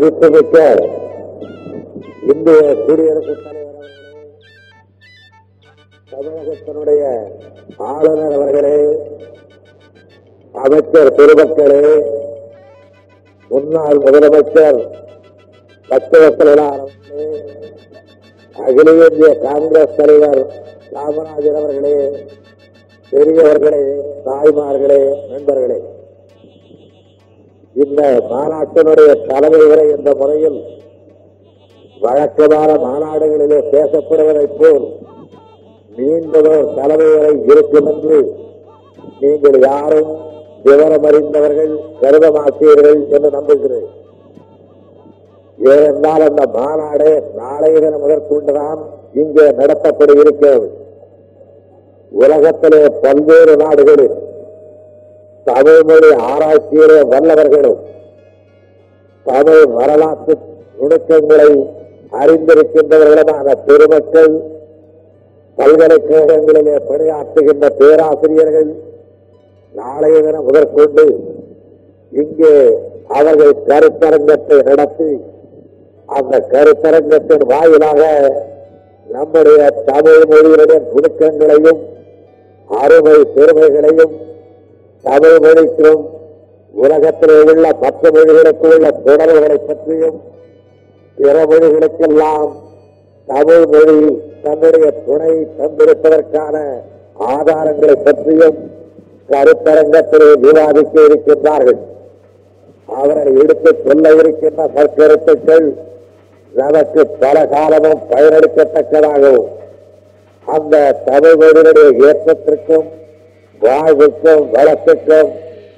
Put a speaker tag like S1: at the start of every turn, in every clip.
S1: மதிப்புமிக்க இந்திய குடியரசுத் தலைவர் தமிழகத்தினுடைய ஆளுநர் அவர்களே அமைச்சர் பெருமக்களே முன்னாள் முதலமைச்சர் பச்சவசலார் அகில இந்திய காங்கிரஸ் தலைவர் காமராஜர் அவர்களே பெரியவர்களே தாய்மார்களே நண்பர்களே. இந்த மாநாட்டினுடைய தலைமை உரை என்ற முறையில் வழக்கமான மாநாடுகளிலே பேசப்படுவதைப் போல் மீண்டதோர் தலைமை உரை இருக்கும் என்று நீங்கள் யாரும் விவரம் அறிந்தவர்கள் கருத மாட்டீர்கள் என்று நம்புகிறேன். ஏனென்றால் அந்த மாநாடு நாளைய தினம் முதற்கொண்டுதான் இங்கே நடத்தப்பட இருக்கிறது. உலகத்திலே பல்வேறு நாடுகளில் தமிழ் மொழி ஆராய்ச்சியிலே வல்லவர்களும் தமிழ் வரலாற்று நுணுக்கங்களை அறிந்திருக்கின்றவர்களுமான பெருமக்கள் பல்கலைக்கழகங்களிலே பணியாற்றுகின்ற பேராசிரியர்கள் நாளைய தினம் முதற்கொண்டு இங்கே அவர்கள் கருத்தரங்கத்தை நடத்தி அந்த கருத்தரங்கத்தின் வாயிலாக நம்முடைய தமிழ் மொழியினுடைய நுணுக்கங்களையும் அருமை பெருமைகளையும் தமிழ் மொழிக்கும் உலகத்திலே உள்ள மற்ற மொழிகளுக்கு உள்ள தொடர்புகளை பற்றியும் பிற மொழிகளுக்கெல்லாம் தமிழ் மொழி தன்னுடைய துணை தந்திருப்பதற்கான ஆதாரங்களை பற்றியும் கருத்தரங்கத்திலே விவாதிக்க இருக்கின்றார்கள். அவர்கள் எடுத்துச் சொல்ல இருக்கின்ற நற்கருத்துக்கள் நமக்கு பல காலமும் பயனளிக்கத்தக்கதாகவும் அந்த தமிழ் மொழியினுடைய ஏற்றத்திற்கும் வாழ்வுக்கும் வளத்துக்கும்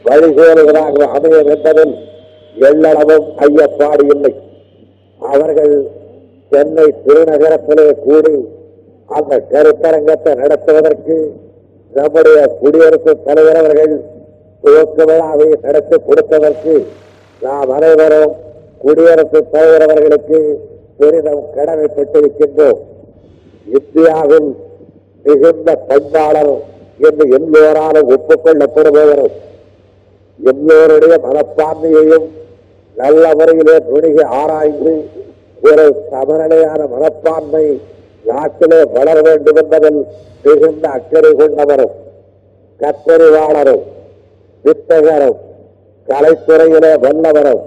S1: வழிகோலுவதாக அமையும் என்பதில் எள்ளளவும் ஐயப்பாடு இல்லை. அவர்கள் சென்னை திருநகரத்திலே கூடி அந்த கருத்தரங்கத்தை நடத்துவதற்கு நம்முடைய குடியரசுத் தலைவர் அவர்கள் துவக்க விழாவை நடத்தி கொடுத்ததற்கு நாம் அனைவரும் குடியரசுத் தலைவர் அவர்களுக்கு பெரிதும் கடமைப்பட்டிருக்கின்றோம். இந்தியாவில் மிகுந்த பண்பாளர் என்று எல்லோராலும் ஒப்புக்கொள்ளப்படுபவரும் எல்லோருடைய மனப்பான்மையையும் நல்ல முறையிலே துணிகை ஆராய்ந்து ஒரு சமநிலையான மனப்பான்மை நாட்டிலே வளர வேண்டும் என்பதில் மிகுந்த அக்கறை கொண்டவரும் கத்தறிவாளரும் வித்தகரும் கலைத்துறையிலே வல்லவரும்.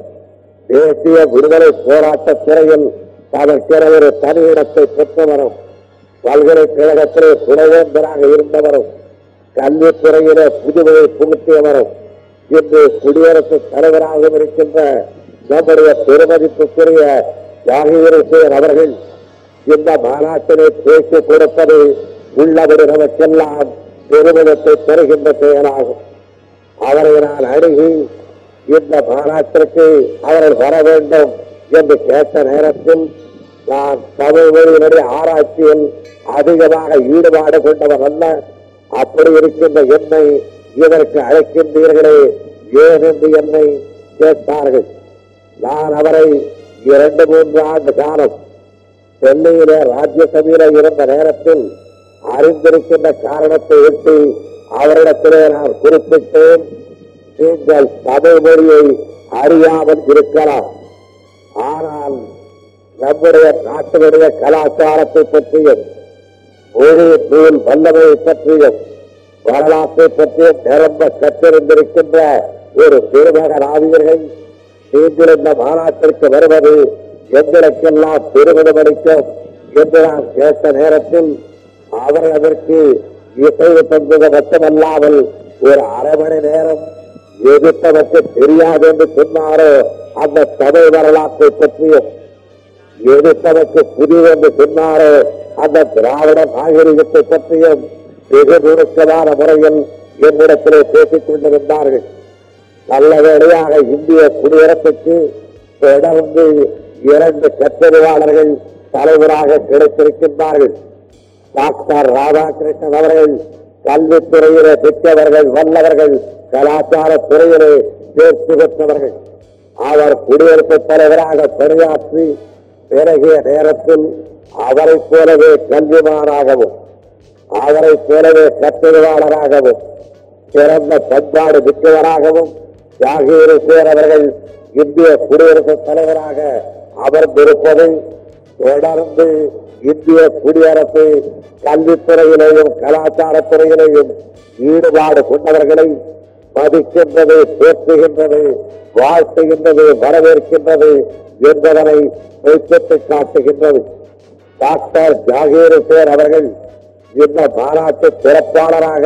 S1: தேசிய விடுதலை போராட்டத் துறையில் தனக்கென ஒரு தனியிடத்தை பெற்றவரும் பல்கலைக்கழகத்திலே துணைவேந்தராக இருந்தவரும். கல்வித்துறையில புதுமையை புகுத்தியவரும் இன்று குடியரசுத் தலைவராக இருக்கின்ற நம்முடைய பெருமதிப்புக்குரிய யாகிரசேன் அவர்கள் இந்த மாநாட்டிலே பேச்சு கொடுப்பது உள்ளபடி நமக்கெல்லாம் பெருமிதத்தை தருகின்ற செயலாகும். அவரை நான் அணுகி இந்த மாநாட்டிற்கு அவர்கள் வர வேண்டும் என்று கேட்ட நேரத்தில் நான் தமிழ் மொழியினுடைய ஆராய்ச்சியில் அதிகமாக ஈடுபாடு கொண்டவர் அல்ல. அப்படி இருக்கின்ற என்னை இதற்கு அழைக்கின்றீர்களே ஏன் என்று என்னை கேட்டார்கள் நான் அவரை இரண்டு மூன்று ஆண்டு காலம் சென்னையிலே ராஜ்யசபையில இருந்த நேரத்தில் அறிந்திருக்கின்ற காரணத்தை விட்டு அவரிடத்திலே நான் குறிப்பிட்டேன். நீங்கள் தமிழ் மொழியை அறியாமல் இருக்கலாம். ஆனால் நம்முடைய நாட்டினுடைய கலாச்சாரத்தை பற்றியும் மொழி வல்லமையை பற்றியும் வரலாற்றை பற்றியும் நிரம்ப கற்றிருந்திருக்கின்ற ஒரு பெருமகன் ஆவியர்கள் நீங்கள் மாநாட்டிற்கு வருவது எங்களுக்கெல்லாம் பெருமிதம் அளிக்கும் என்று நான் கேட்ட நேரத்தில் அவர் அதற்கு இசைவு தந்தது மட்டுமல்லாமல் ஒரு அரை மணி நேரம் எதிர்ப்பதற்கு தெரியாது என்று சொன்னாரோ அந்த தமிழ் வரலாற்றை பற்றியும். எதிர்த்தவருக்கு புதிது என்று சொன்னாரோ அந்த திராவிட நாகரிகத்தை பற்றியும் மிக நுணுக்கமான முறையில் என்னிடத்திலே பேசிக் கொண்டிருந்தார்கள். நல்ல வேளையாக இந்திய குடியரசுக்கு தொடர்ந்து இரண்டு கட்டுரையாளர்கள் தலைவராக கிடைத்திருக்கின்றார்கள். டாக்டர் ராதாகிருஷ்ணன் அவர்கள் கல்வித்துறையிலே பெற்றவர்கள் வல்லவர்கள் கலாச்சார துறையிலே தேர்ச்சி பெற்றவர்கள். அவர் குடியரசுத் தலைவராக பணியாற்றி பிறகிய நேரத்தில் அவரைப் போலவே கல்விமானாகவும் அவரைப் போலவே கற்றறிவாளராகவும் சிறந்த பண்பாடு மிக்கவராகவும் ஜாகீர் அவர்கள் இந்திய குடியரசுத் தலைவராக அமர்ந்திருப்பதை தொடர்ந்து இந்திய குடியரசு கல்வித்துறையிலேயும் கலாச்சாரத்துறையிலேயும் ஈடுபாடு கொண்டவர்களை மதிக்கின்றது போற்றுகின்றது வாழ்த்துகின்றது வரவேற்கின்றது. என்பதனை வைத்து காட்டுகின்றது. டாக்டர் ஜாகீர் சேர் அவர்கள் இந்த மாநாட்டு சிறப்பாளராக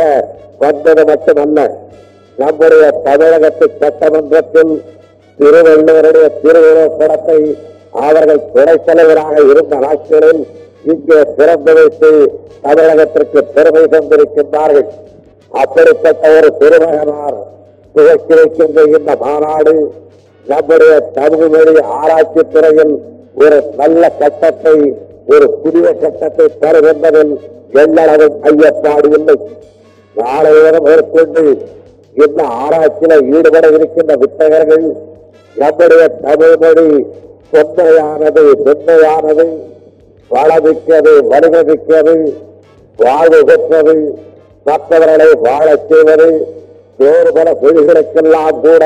S1: வந்தது மட்டுமல்ல நம்முடைய தமிழகத்து சட்டமன்றத்தில் திருவள்ளுவருடைய திருவுருவப் படத்தை அவர்கள் துணைத் தலைவராக இருந்த நாட்களில் இங்கே திறந்து வைத்து தமிழகத்திற்கு பெருமை தந்திருக்கின்றார்கள். அப்படிப்பட்ட ஒரு திருமகனார் துவக்கி வைக்கின்ற இந்த மாநாடு நம்முடைய தமிழ் மொழி ஆராய்ச்சி துறையில் ஒரு நல்ல கட்டத்தை ஒரு புதிய கட்டத்தை தரும் என்பதில் எல்லளவும் ஐயப்பாடு இல்லை. நாளை நேரம் மேற்கொண்டு இந்த ஆராய்ச்சியில ஈடுபட இருக்கின்ற வித்தகர்கள் நம்முடைய தமிழ் மொழி தொன்மையானது மென்மையானது வளமிக்கது வலிமைமிக்கது வாழ்வு பெற்றது மற்றவர்களை வாழச் செய்வது வேறு பல மொழிகளுக்கெல்லாம் கூட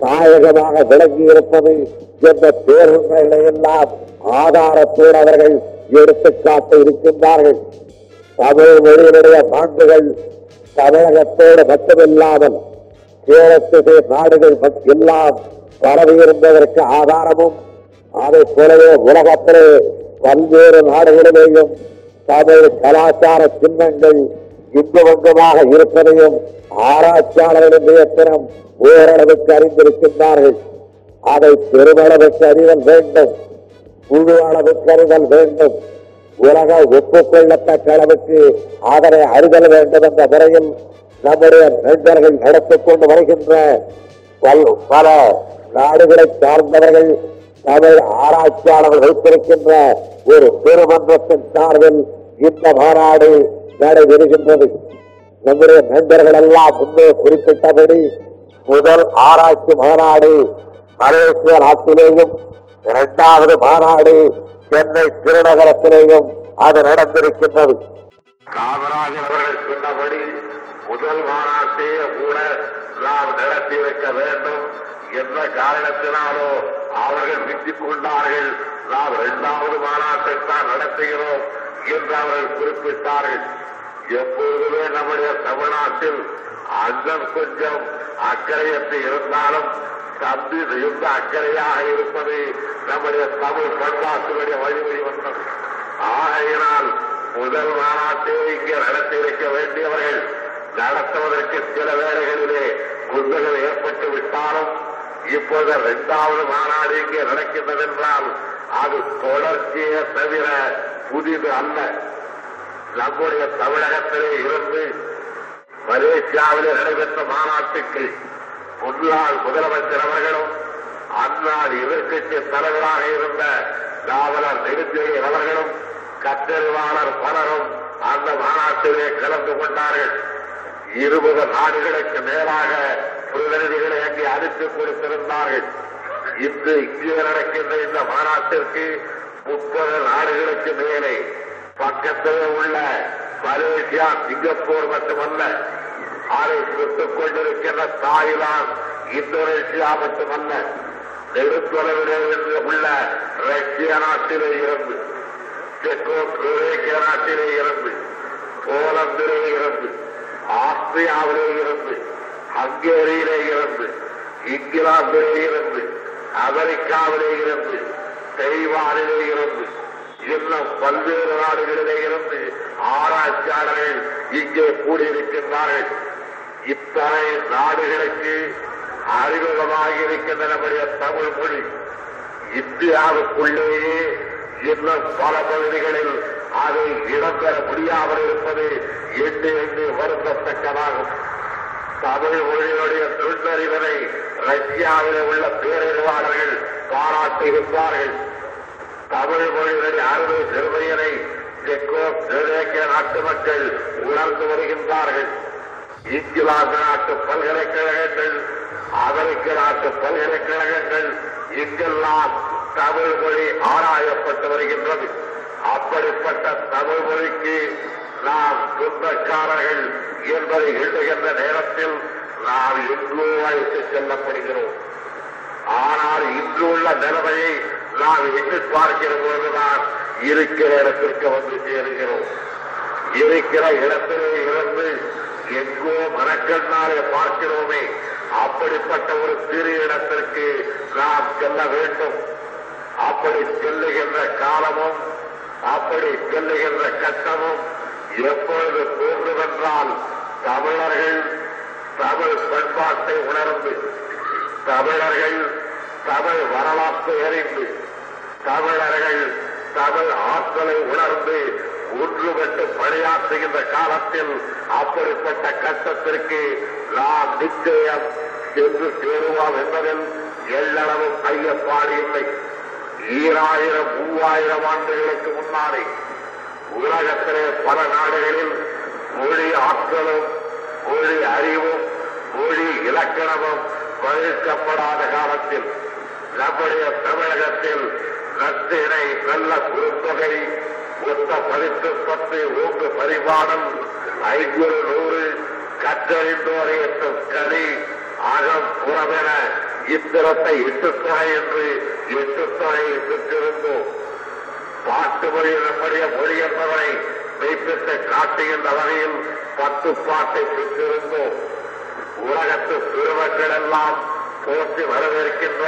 S1: தாயகமாக விளங்கி இருப்பது என்ற பேருண்மைகளை எல்லாம் ஆதாரத்தோடு அவர்கள் எடுத்துக்காட்ட இருக்கின்றார்கள். தமிழ் மொழியினுடைய மாண்புகள் தமிழகத்தோடு மட்டுமில்லாமல் கேரளத்துடைய நாடுகள் எல்லாம் பரவியிருந்ததற்கு ஆதாரமும் அதை போலவே உலகத்திலே பல்வேறு நாடுகளிலேயும் தமிழ் கலாச்சார சின்னங்கள் இங்கு வங்கமாக இருப்பதையும் ஆராய்ச்சியாளர்களின் நியத்தினம் ஓரளவுக்கு அறிந்திருக்கின்றார்கள். அதை பெருமளவுக்கு அறிதல் வேண்டும். முழு அளவுக்கு அறிதல் வேண்டும். உலக ஒப்புக்கொள்ளத்தக்க அளவுக்கு அதனை அறிதல் வேண்டும் என்ற முறையில் நம்முடைய நண்பர்கள் நடத்திக் கொண்டு வருகின்ற பல நாடுகளை சார்ந்தவர்கள் தமிழ் ஆராய்ச்சியாளர்கள் வைத்திருக்கின்ற ஒரு பெருமன்றத்தின் சார்பில் இந்த மாநாடு நடைபெறுகின்றது. நம்முடைய நண்பர்கள் எல்லாம் முன்னே குறிப்பிட்டபடி முதல் ஆராய்ச்சி மாநாடு மலேசிய நாட்டிலேயும் இரண்டாவது மாநாடு சென்னை திருநகரத்திலேயும் அது நடந்திருக்கின்றது.
S2: காமராஜர் அவர்கள் சொன்னபடி முதல் மாநாட்டையே கூட நாம் நடத்தி வைக்க வேண்டும் எந்த காரணத்தினாலோ அவர்கள் விட்டுக் கொண்டார்கள். நாம் இரண்டாவது மாநாட்டை தான் நடத்துகிறோம் என்று அவர்கள் குறிப்பிட்டார்கள். எப்பொழுதுமே நம்முடைய தமிழ்நாட்டில் அங்கம் கொஞ்சம் அக்கறையற்று இருந்தாலும் தம்பி மிகுந்த அக்கறையாக இருப்பது நம்முடைய தமிழ் பண்பாட்டுடைய வழிமுறை வந்தது. ஆகையினால் முதல் மாநாட்டை இங்கே நடத்தி வைக்க வேண்டியவர்கள் நடத்துவதற்கு சில வேளைகளிலே குண்டுகள் ஏற்பட்டு விட்டாலும் இப்போது இரண்டாவது மாநாடு இங்கே நடக்கின்றது என்றால் அது தொடர்ச்சியே தவிர புதிது அல்ல. நம்முடைய தமிழகத்திலே இருந்து மலேசியாவில் நடைபெற்ற மாநாட்டுக்கு முன்னாள் முதலமைச்சர் அவர்களும் அந்நாள் எதிர்கட்சி தலைவராக இருந்த நாவலர் நெடுஞ்செழியன் அவர்களும் கற்றறிவாளர் பலரும் அந்த மாநாட்டிலே கலந்து கொண்டார்கள். இருபது நாடுகளுக்கு மேலாக பிரதிநிதிகளை அங்கே அனுப்பி கொடுத்திருந்தார்கள். இன்று இங்கே நடக்கின்ற இந்த மாநாட்டிற்கு முப்பது நாடுகளுக்கு மேலே பக்கத்திலே உள்ள மலேசியா சிங்கப்பூர் மட்டுமல்ல அதை சுட்டுக் கொண்டிருக்கின்ற தாய்லாந்து இந்தோனேஷியா மட்டுமல்ல நெடுத்தொலைவிலே உள்ள ரஷ்ய நாட்டிலே இருந்து செக்கோஸ்லோவேக்கிய நாட்டிலே இருந்து போலந்திலே இருந்து ஆஸ்திரியாவிலே இருந்து ஹங்கேரியிலே இருந்து இங்கிலாந்திலே இருந்து அமெரிக்காவிலே இருந்து தெய்வானிலே இருந்து இன்னும் பல்வேறு நாடுகளிலே இருந்து ஆராய்ச்சியாளர்கள் இங்கே கூடியிருக்கின்றார்கள். இத்தனை நாடுகளுக்கு அறிமுகமாக இருக்கின்ற நம்முடைய தமிழ் மொழி. இந்தியாவுக்குள்ளேயே இன்னும் பல பகுதிகளில் அதை இடம்பெற முடியாமல் இருப்பது எண்ணி எண்ணி வருந்தத்தக்கதாகும் தமிழ் மொழியுடைய நுண்ணறிவனை ரஷ்யாவில் உள்ள பேரறிவாளர்கள் பாராட்டுகின்றார்கள் தமிழ் மொழியுடைய அறுவை பெருமையினை செக்கோ கிழக்கிய நாட்டு மக்கள் உணர்ந்து வருகின்றார்கள். இங்கிலாந்து நாட்டு பல்கலைக்கழகங்கள் அமெரிக்க நாட்டு பல்கலைக்கழகங்கள் இங்கெல்லாம் தமிழ் மொழி ஆராயப்பட்டு வருகின்றது. அப்படிப்பட்ட தமிழ் மொழிக்கு நாம் சொந்தக்காரர்கள் என்பதை எண்ணுகின்ற நேரத்தில் நாம் எங்கோ அழைத்து செல்லப்படுகிறோம். ஆனால் இன்று உள்ள நிலைமையை நாம் எண்ணி பார்க்கிற போதுதான் இருக்கிற இடத்திற்கு வந்து சேருகிறோம். இருக்கிற இடத்திலே இருந்து எங்கோ மனக்கண்ணாலே பார்க்கிறோமே. அப்படிப்பட்ட ஒரு சிறு இடத்திற்கு நாம் செல்ல வேண்டும். அப்படி செல்லுகின்ற காலமும் அப்படி செல்லுகின்ற கட்டமும் எப்பொழுது தோன்றுமென்றால் தமிழர்கள் தமிழ் பண்பாட்டை உணர்ந்து தமிழர்கள் தமிழ் வரலாற்றை அறிந்து தமிழர்கள் தமிழ் ஆற்றலை உணர்ந்து ஒன்றுபட்டு பணியாற்றுகின்ற காலத்தில் அப்படிப்பட்ட கட்டத்திற்கு நாம் நிச்சயம் சென்று சேருவோம் என்பதில் எல்லளவும் ஐயப்பாடு இல்லை. ஈராயிரம் மூவாயிரம் ஆண்டுகளுக்கு முன்னாலே உலகத்திலே பல நாடுகளில் மொழி ஆற்றலும் மொழி அறிவும் மொழி இலக்கணமும் பழுக்கப்படாத காலத்தில் நம்முடைய தமிழகத்தில் நத்தினை நல்ல குறுந்தொகை ஒத்த பதித்து பத்து ஓங்கு பரிமாணம் ஐநூறு நூறு கற்றறிந்தோரை எட்டும் கனி அகம் புறமென இத்திரத்தை எட்டுத்தொகை என்று எட்டுத்தொகையை பெற்றிருந்தோம் பாட்டு மொழி நம்முடைய மொழி என்பதனை மெய்ப்பித்து காட்டுகின்ற வகையில் பத்து பாட்டை பெற்றிருந்தோம் உலகத்து பெருமக்கள் எல்லாம் போற்றி வரவேற்கின்ற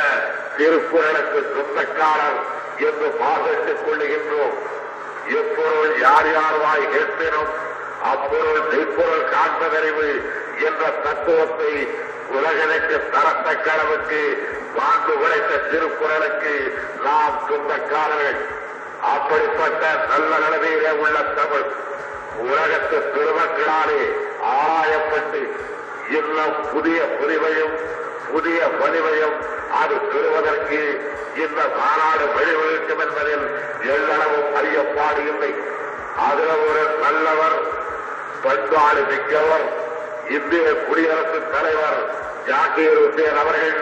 S2: திருக்குறளுக்கு சொந்தக்காரர் என்று பாதிட்டுக் கொள்ளுகின்றோம். எப்பொருள் யார் யார் வாய் கேட்பினும் அப்பொருள் மெய்ப்பொருள் காண்பதறிவு என்ற தத்துவத்தை உலகனுக்கு தரத்தக்க அளவுக்கு வாழ்ந்து உழைத்த திருக்குறளுக்கு நாம் சொந்தக்காரர்கள் அப்படிப்பட்ட நல்ல நிலைமையிலே உள்ள தமிழ் உலகத்து பெருமக்களாலே ஆராயப்பட்டு இன்னும் புதிய புரிவையும் புதிய வலிவையும் அது பெறுவதற்கு இந்த மாநாடு வழிவகுக்கும் என்பதில் எல்லளவும் அறியப்பாடு இல்லை. அதில் ஒரு நல்லவர் பண்பாடு மிக்கவர் இந்திய குடியரசுத் தலைவர் ஜாக்கீர் உசேன் அவர்கள்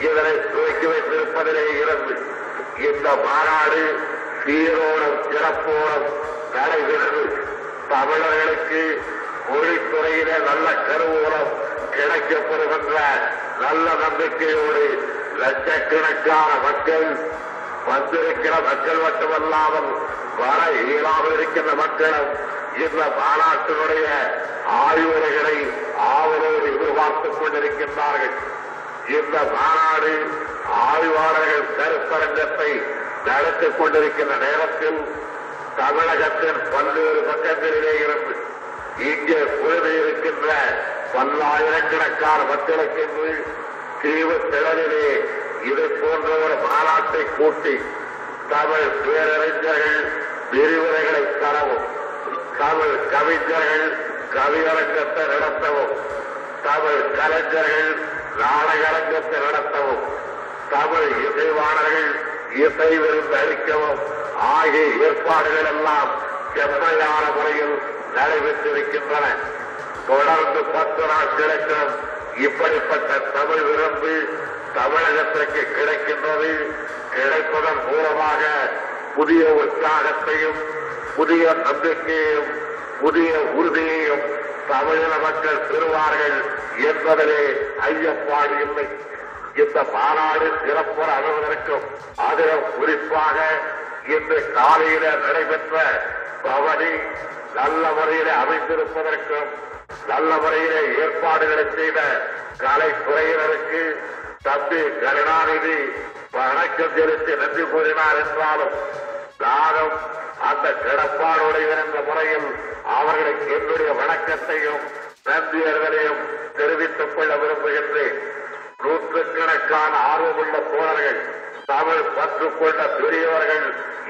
S2: இதனை துவக்கி வைத்திருப்பதிலே இருந்து இந்த மாநாடு சீரோடும் சிறப்போடும் நடைபெற்று தமிழர்களுக்கு மொழித்துறையிலே நல்ல கருவூலம் கிடைக்கப்படுகின்ற நல்ல நம்பிக்கையோடு லட்சக்கணக்கான மக்கள் வந்திருக்கிற மக்கள் மட்டுமல்லாமல் வர இயலாமல் இருக்கின்ற மக்களும் இந்த மாநாட்டினுடைய ஆய்வுரைகளை ஆவலோடு எதிர்பார்த்துக் கொண்டிருக்கின்றார்கள். இந்த மாநாடு ஆய்வாளர்கள் கருத்தரங்கத்தை நடத்திக் கொண்டிருக்கின்ற நேரத்தில் தமிழகத்தின் பல்வேறு பக்கங்களிலே இருந்து இங்கே குழுமையிருக்கின்ற பல்லாயிரக்கணக்கான மக்களுக்கு தீவு திடலிலே இது போன்ற ஒரு மாநாட்டை கூட்டி தமிழ் பேரறிஞர்கள் விரிவுரைகளை தரவும் தமிழ் கவிஞர்கள் கவியரங்கத்தை நடத்தவும் தமிழ் கலைஞர்கள் நாடகரங்கத்தை நடத்தவும் தமிழ் இசைவாளர்கள் இசை விருந்து அளிக்கவும் ஆகிய ஏற்பாடுகள் எல்லாம் செம்மையான முறையில் நடைபெற்றிருக்கின்றன. தொடர்ந்து பத்து நாட்களுக்கு இப்படிப்பட்ட தமிழ் விரும்பு தமிழகத்திற்கு கிடைக்கின்றது கிடைப்பதன் மூலமாக புதிய உற்சாகத்தையும் புதிய நம்பிக்கையையும் புதிய உறுதியையும் தமிழக மக்கள் பெறுவார்கள் என்பதிலே ஐயப்பாடு இல்லை. இந்த மாநாடு சிறப்புற அணுவதற்கும் அதிலும் குறிப்பாக இன்று காலையில நடைபெற்ற பவனி நல்ல முறையிலே அமைந்திருப்பதற்கும் நல்ல முறையிலே ஏற்பாடுகளை செய்த கலைத்துறையினருக்கு தம்பி கருணாநிதி வணக்கம் செலுத்தி நன்றி கூறினார் என்றாலும் நானும் அந்த கிடப்பாடுடையவர் என்ற முறையில் அவர்களுக்கு என்னுடைய வணக்கத்தையும் நன்றியர்களையும் தெரிவித்துக் கொள்ள விரும்புகின்றேன். நூற்றுக்கணக்கான ஆர்வமுள்ள தோழர்கள் தமிழ் பற்று கொண்ட பெரியவர்கள்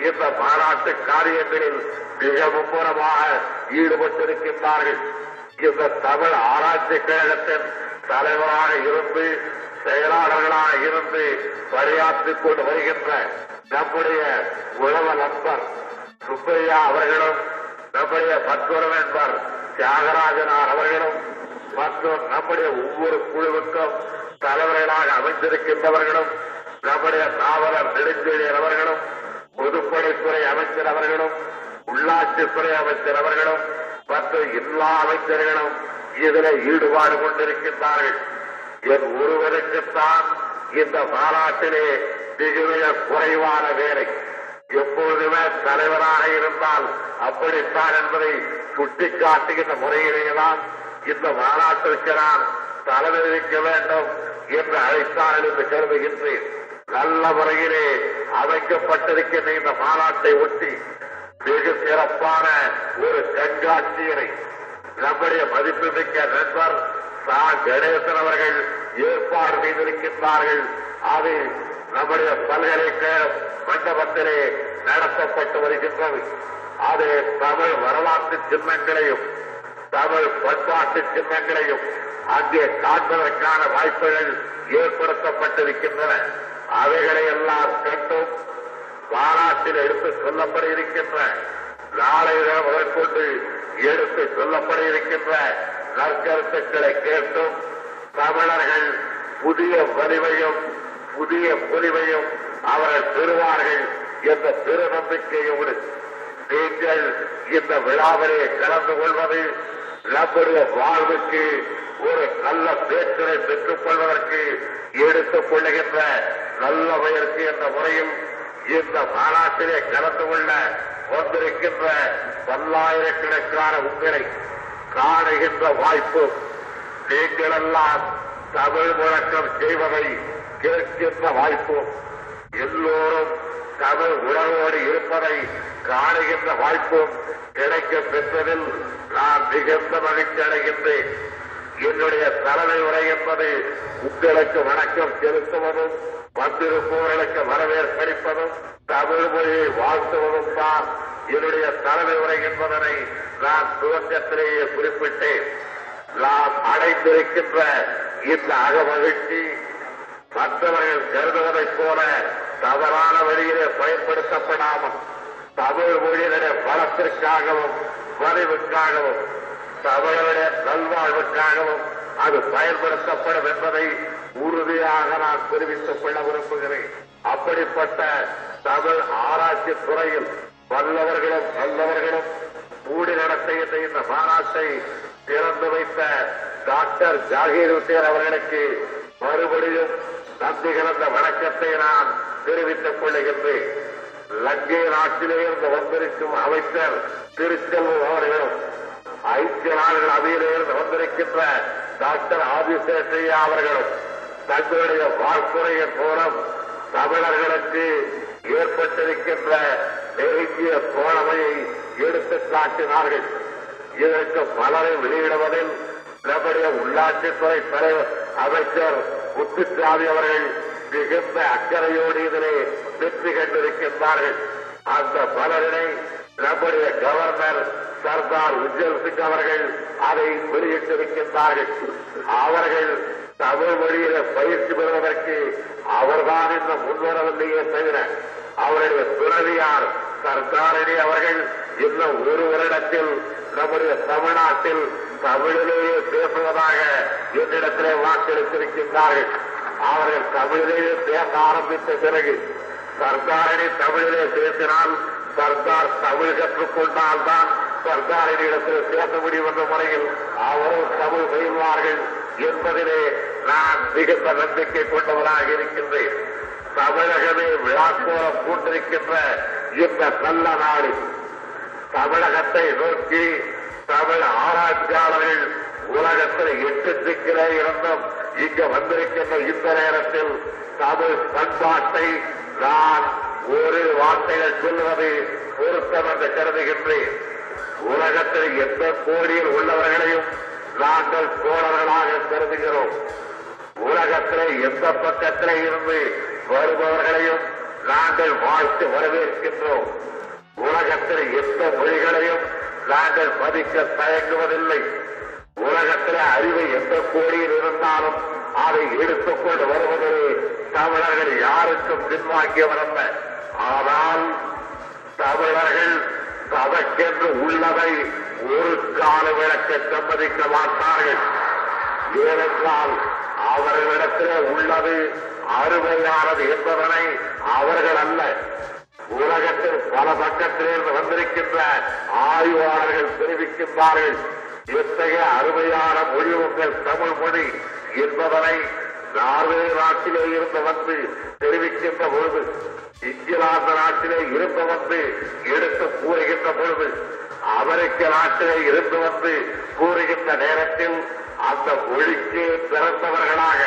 S2: இந்த மாநாட்டு காரியங்களில் மிக மும்முரமாக ஈடுபட்டிருக்கின்றார்கள். இந்த தமிழ் ஆராய்ச்சி கழகத்தின் தலைவராக இருந்து செயலாளர்களாக இருந்து பணியாற்றிக் கொண்டு வருகின்ற நம்முடைய உழவ நண்பர் சுப்பையா அவர்களும் நம்முடைய மற்றொரு நண்பர் தியாகராஜனார் அவர்களும் மற்றும் நம்முடைய ஒவ்வொரு குழுவுக்கும் தலைவர்களாக அமைந்திருக்கின்றவர்களும் நம்முடைய நாவலர் நெடுஞ்செழியர் அவர்களும் பொதுப்பணித்துறை அமைச்சர் அவர்களும் உள்ளாட்சித்துறை அமைச்சர் அவர்களும் மற்ற எல்லா அமைச்சர்களும் இதில் ஈடுபாடு கொண்டிருக்கின்றார்கள். என் ஒருவருக்குத்தான் இந்த மாநாட்டிலே மிக குறைவான வேலை. எப்போதுமே தலைவராக இருந்தால் அப்படித்தான் என்பதை சுட்டிக்காட்டுகின்ற முறையிலேதான் இந்த மாநாட்டிற்கு நான் தலைமை வைக்க வேண்டும் என்று அழைத்தார் என்று கருதுகின்றேன். நல்ல முறையிலே அமைக்கப்பட்டிருக்கின்ற இந்த மாநாட்டை ஒட்டி வெகு சிறப்பான ஒரு கண்காட்சியினை நம்முடைய மதிப்புமிக்க நண்பர் சா. கணேசன் அவர்கள் ஏற்பாடு செய்திருக்கின்றார்கள். அது நம்முடைய பல்கலைக்கழக மண்டபத்திலே நடத்தப்பட்டு வருகின்றது. அது தமிழ் வரலாற்று சின்னங்களையும் தமிழ் பண்பாட்டு சின்னங்களையும் அங்கே காண்பதற்கான வாய்ப்புகள் ஏற்படுத்தப்பட்டிருக்கின்றன. அவைகளை எல்லாம் கண்டும் மாநாட்டில் எடுத்து சொல்லப்பட இருக்கின்ற நாளைய முதற்கொண்டு எடுத்து சொல்லப்பட இருக்கின்ற நற்கருத்துக்களை கேட்டும். தமிழர்கள் புதிய வலிமையும் புதிய பொலிவையும் அவர்கள் பெறுவார்கள் என்ற பெரு நம்பிக்கையோடு நீங்கள் இந்த விழாவிலே கலந்து கொள்வது நம்முடைய வாழ்வுக்கு ஒரு நல்ல பேச்சரை பெற்றுக் கொள்வதற்கு எடுத்துக் கொள்ளுகின்ற நல்ல முயற்சி என்ற முறையில் இந்த மாநாட்டிலே கலந்து கொள்ள வந்திருக்கின்ற பல்லாயிரக்கணக்கான உங்களை காணுகின்ற வாய்ப்பு நீங்களெல்லாம் தமிழ் முழக்கம் செய்வதை கேட்கின்ற வாய்ப்பு எல்லோரும் தமிழ் உணர்வோடு இருப்பதை காணுகின்ற வாய்ப்பும் கிடைக்கப் பெற்றதில் நான் மிகுந்த மகிழ்ச்சி அடைகின்றேன். என்னுடைய தலைமை உரை என்பது உங்களுக்கு வணக்கம் செலுத்துவதும் வந்திருப்பவர்களுக்கு வரவேற்பளிப்பதும் தமிழ் மொழியை வாழ்த்துவதும் தான் என்னுடைய தலைமை உரை என்பதனை நான் துவக்கத்திலேயே குறிப்பிட்டேன். நாம் அடைந்திருக்கின்ற இந்த அகமகிழ்ச்சி மற்றவர்கள் கருதுவதைப் போல தவறான வழியிலே பயன்படுத்தப்படாமல் தமிழ் மொழியினுடைய பலத்திற்காகவும் வலிவுக்காகவும் தமிழருடைய நல்வாழ்வுக்காகவும் அது பயன்படுத்தப்படும் என்பதை உறுதியாக நான் தெரிவித்துக் கொள்ள விரும்புகிறேன். அப்படிப்பட்ட தமிழ் ஆராய்ச்சி துறையில் வல்லவர்களும் வல்லவர்களும் கூடி நடத்துகின்ற இந்த மாநாட்டை திறந்து வைத்த டாக்டர் ஜாகீர் உசேர் அவர்களுக்கு மறுபடியும் நன்றி கலந்த வணக்கத்தை நான் தெரிவித்துக் கொள்ளுகின்றேன் லங்கை நாட்டிலிருந்து வந்திருக்கும் அமைச்சர் திருச்செல்வம் அவர்களும் ஐக்கிய நாடுகள் அவையிலிருந்து வந்திருக்கின்ற டாக்டர் ஆதிசேஷையா அவர்களும் தங்களுடைய வாழ்த்துறையின் மூலம் தமிழர்களுக்கு ஏற்பட்டிருக்கின்ற நெருங்கிய தோழமையை எடுத்து காட்டினார்கள். இதற்கு பலரை வெளியிடுவதில் நம்முடைய உள்ளாட்சித்துறை தலைவர் அமைச்சர் முத்துசாமி அவர்கள் மிகுந்த அக்கறையோடு இதனை வெற்றி கண்டிருக்கின்றார்கள். அந்த பலரினை நம்முடைய கவர்னர் சர்தார் உஜ்ஜல் சிங் அவர்கள் அதை வெளியிட்டிருக்கின்றார்கள். அவர்கள் தமிழ் மொழியில பயிற்சி பெறுவதற்கு அவர்தான் இந்த முன்வரவில்லையே தவிர அவருடைய துறவியார் சர்தாரணி அவர்கள் இன்னும் ஒரு வருடத்தில் நம்முடைய தமிழ்நாட்டில் தமிழிலேயே பேசுவதாக என்னிடத்திலே வாக்களித்திருக்கின்றார்கள். அவர்கள் தமிழிலேயே பேச ஆரம்பித்த பிறகு சர்தாரணி தமிழிலே பேசினால் சர்தார் தமிழ் கற்றுக்கொண்டால்தான் தான் சர்தாரினிடத்தில் பேச முடியும் என்ற முறையில் அவரும் தமிழ் பயில்வார்கள் என்பதிலே நான் மிகுந்த நம்பிக்கை கொண்டவராக இருக்கின்றேன். தமிழகமே விழாக்கோலம் கூட்டிருக்கின்ற இந்த நல்ல நாடு தமிழகத்தை நோக்கி தமிழ் ஆராய்ச்சியாளர்கள் உலகத்தில் எட்டு திக்கிலே இருந்தும் இங்கு வந்திருக்கின்ற இந்த நேரத்தில் தமிழ் பண்பாட்டை நான் ஒரு வார்த்தைகள் சொல்வது பொருத்தம் என்று கருதுகின்றேன். உலகத்தில் எந்த கோடியில் உள்ளவர்களையும் நாங்கள் சோழர்களாக கருதுகிறோம். உலகத்திலே எந்த பக்கத்திலே இருந்து வருபவர்களையும் நாங்கள் வாழ்த்து வரவேற்கின்றோம். உலகத்தில் எந்த மொழிகளையும் நாங்கள் மதிக்க தயங்குவதில்லை. உலகத்தில் அறிவை எந்த கோடியில் இருந்தாலும் அதை எடுத்துக்கொண்டு வருவதில் தமிழர்கள் யாருக்கும் பின்வாங்கியவர் அல்ல. ஆனால் தமிழர்கள் தமக்கென்று உள்ளதை ஒரு கால விளக்க சம்மதிக்க மாட்டார்கள். ஏனென்றால் அவர்களிடத்திலே உள்ளது அருமையானது என்பதனை அவர்கள் அல்ல. உலகத்தில் பல பக்கத்திலிருந்து வந்திருக்கின்ற ஆய்வாளர்கள் தெரிவிக்கின்றார்கள். இத்தகைய அருமையான மொழி உங்கள் தமிழ் மொழி என்பதனை நார்வே நாட்டிலே இருந்து வந்து தெரிவிக்கின்ற பொழுது இங்கிலாந்து நாட்டிலே இருந்து வந்து எடுத்து கூறுகின்ற பொழுது அமெரிக்க நாட்டிலே இருந்து வந்து கூறுகின்ற நேரத்தில் அந்த மொழிக்கு பிறந்தவர்களாக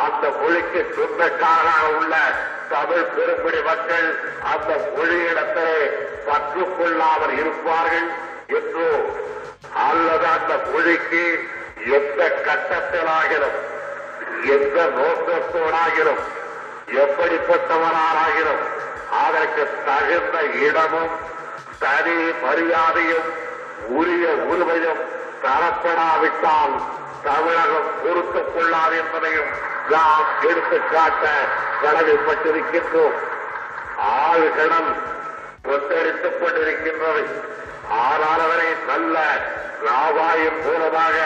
S2: அந்த மொழிக்கு சொந்தக்காரனாக உள்ள தமிழ் பெரும்பிடி மக்கள் அந்த மொழியிடத்திலே கற்றுக்கொள்ளாமல் இருப்பார்கள் என்றோ அல்லது அந்த மொழிக்கு எந்த கட்டத்திலாகிலும் எந்த நோக்கத்தோடாகிலும் எப்படிப்பட்டவராகிலும் அதற்கு தகுந்த இடமும் தனி மரியாதையும் உரிய உரிமையும் தரப்படாவிட்டால் தமிழகம் பொறுத்துக் கொள்ளாது என்பதையும் நாம் எடுத்துக்காட்ட கடமைப்பட்டிருக்கின்றோம். ஆழ்கடல் கொந்தளித்துக் கொண்டிருக்கின்றது. ஆனால் அதனை நல்ல லாபாயம் மூலமாக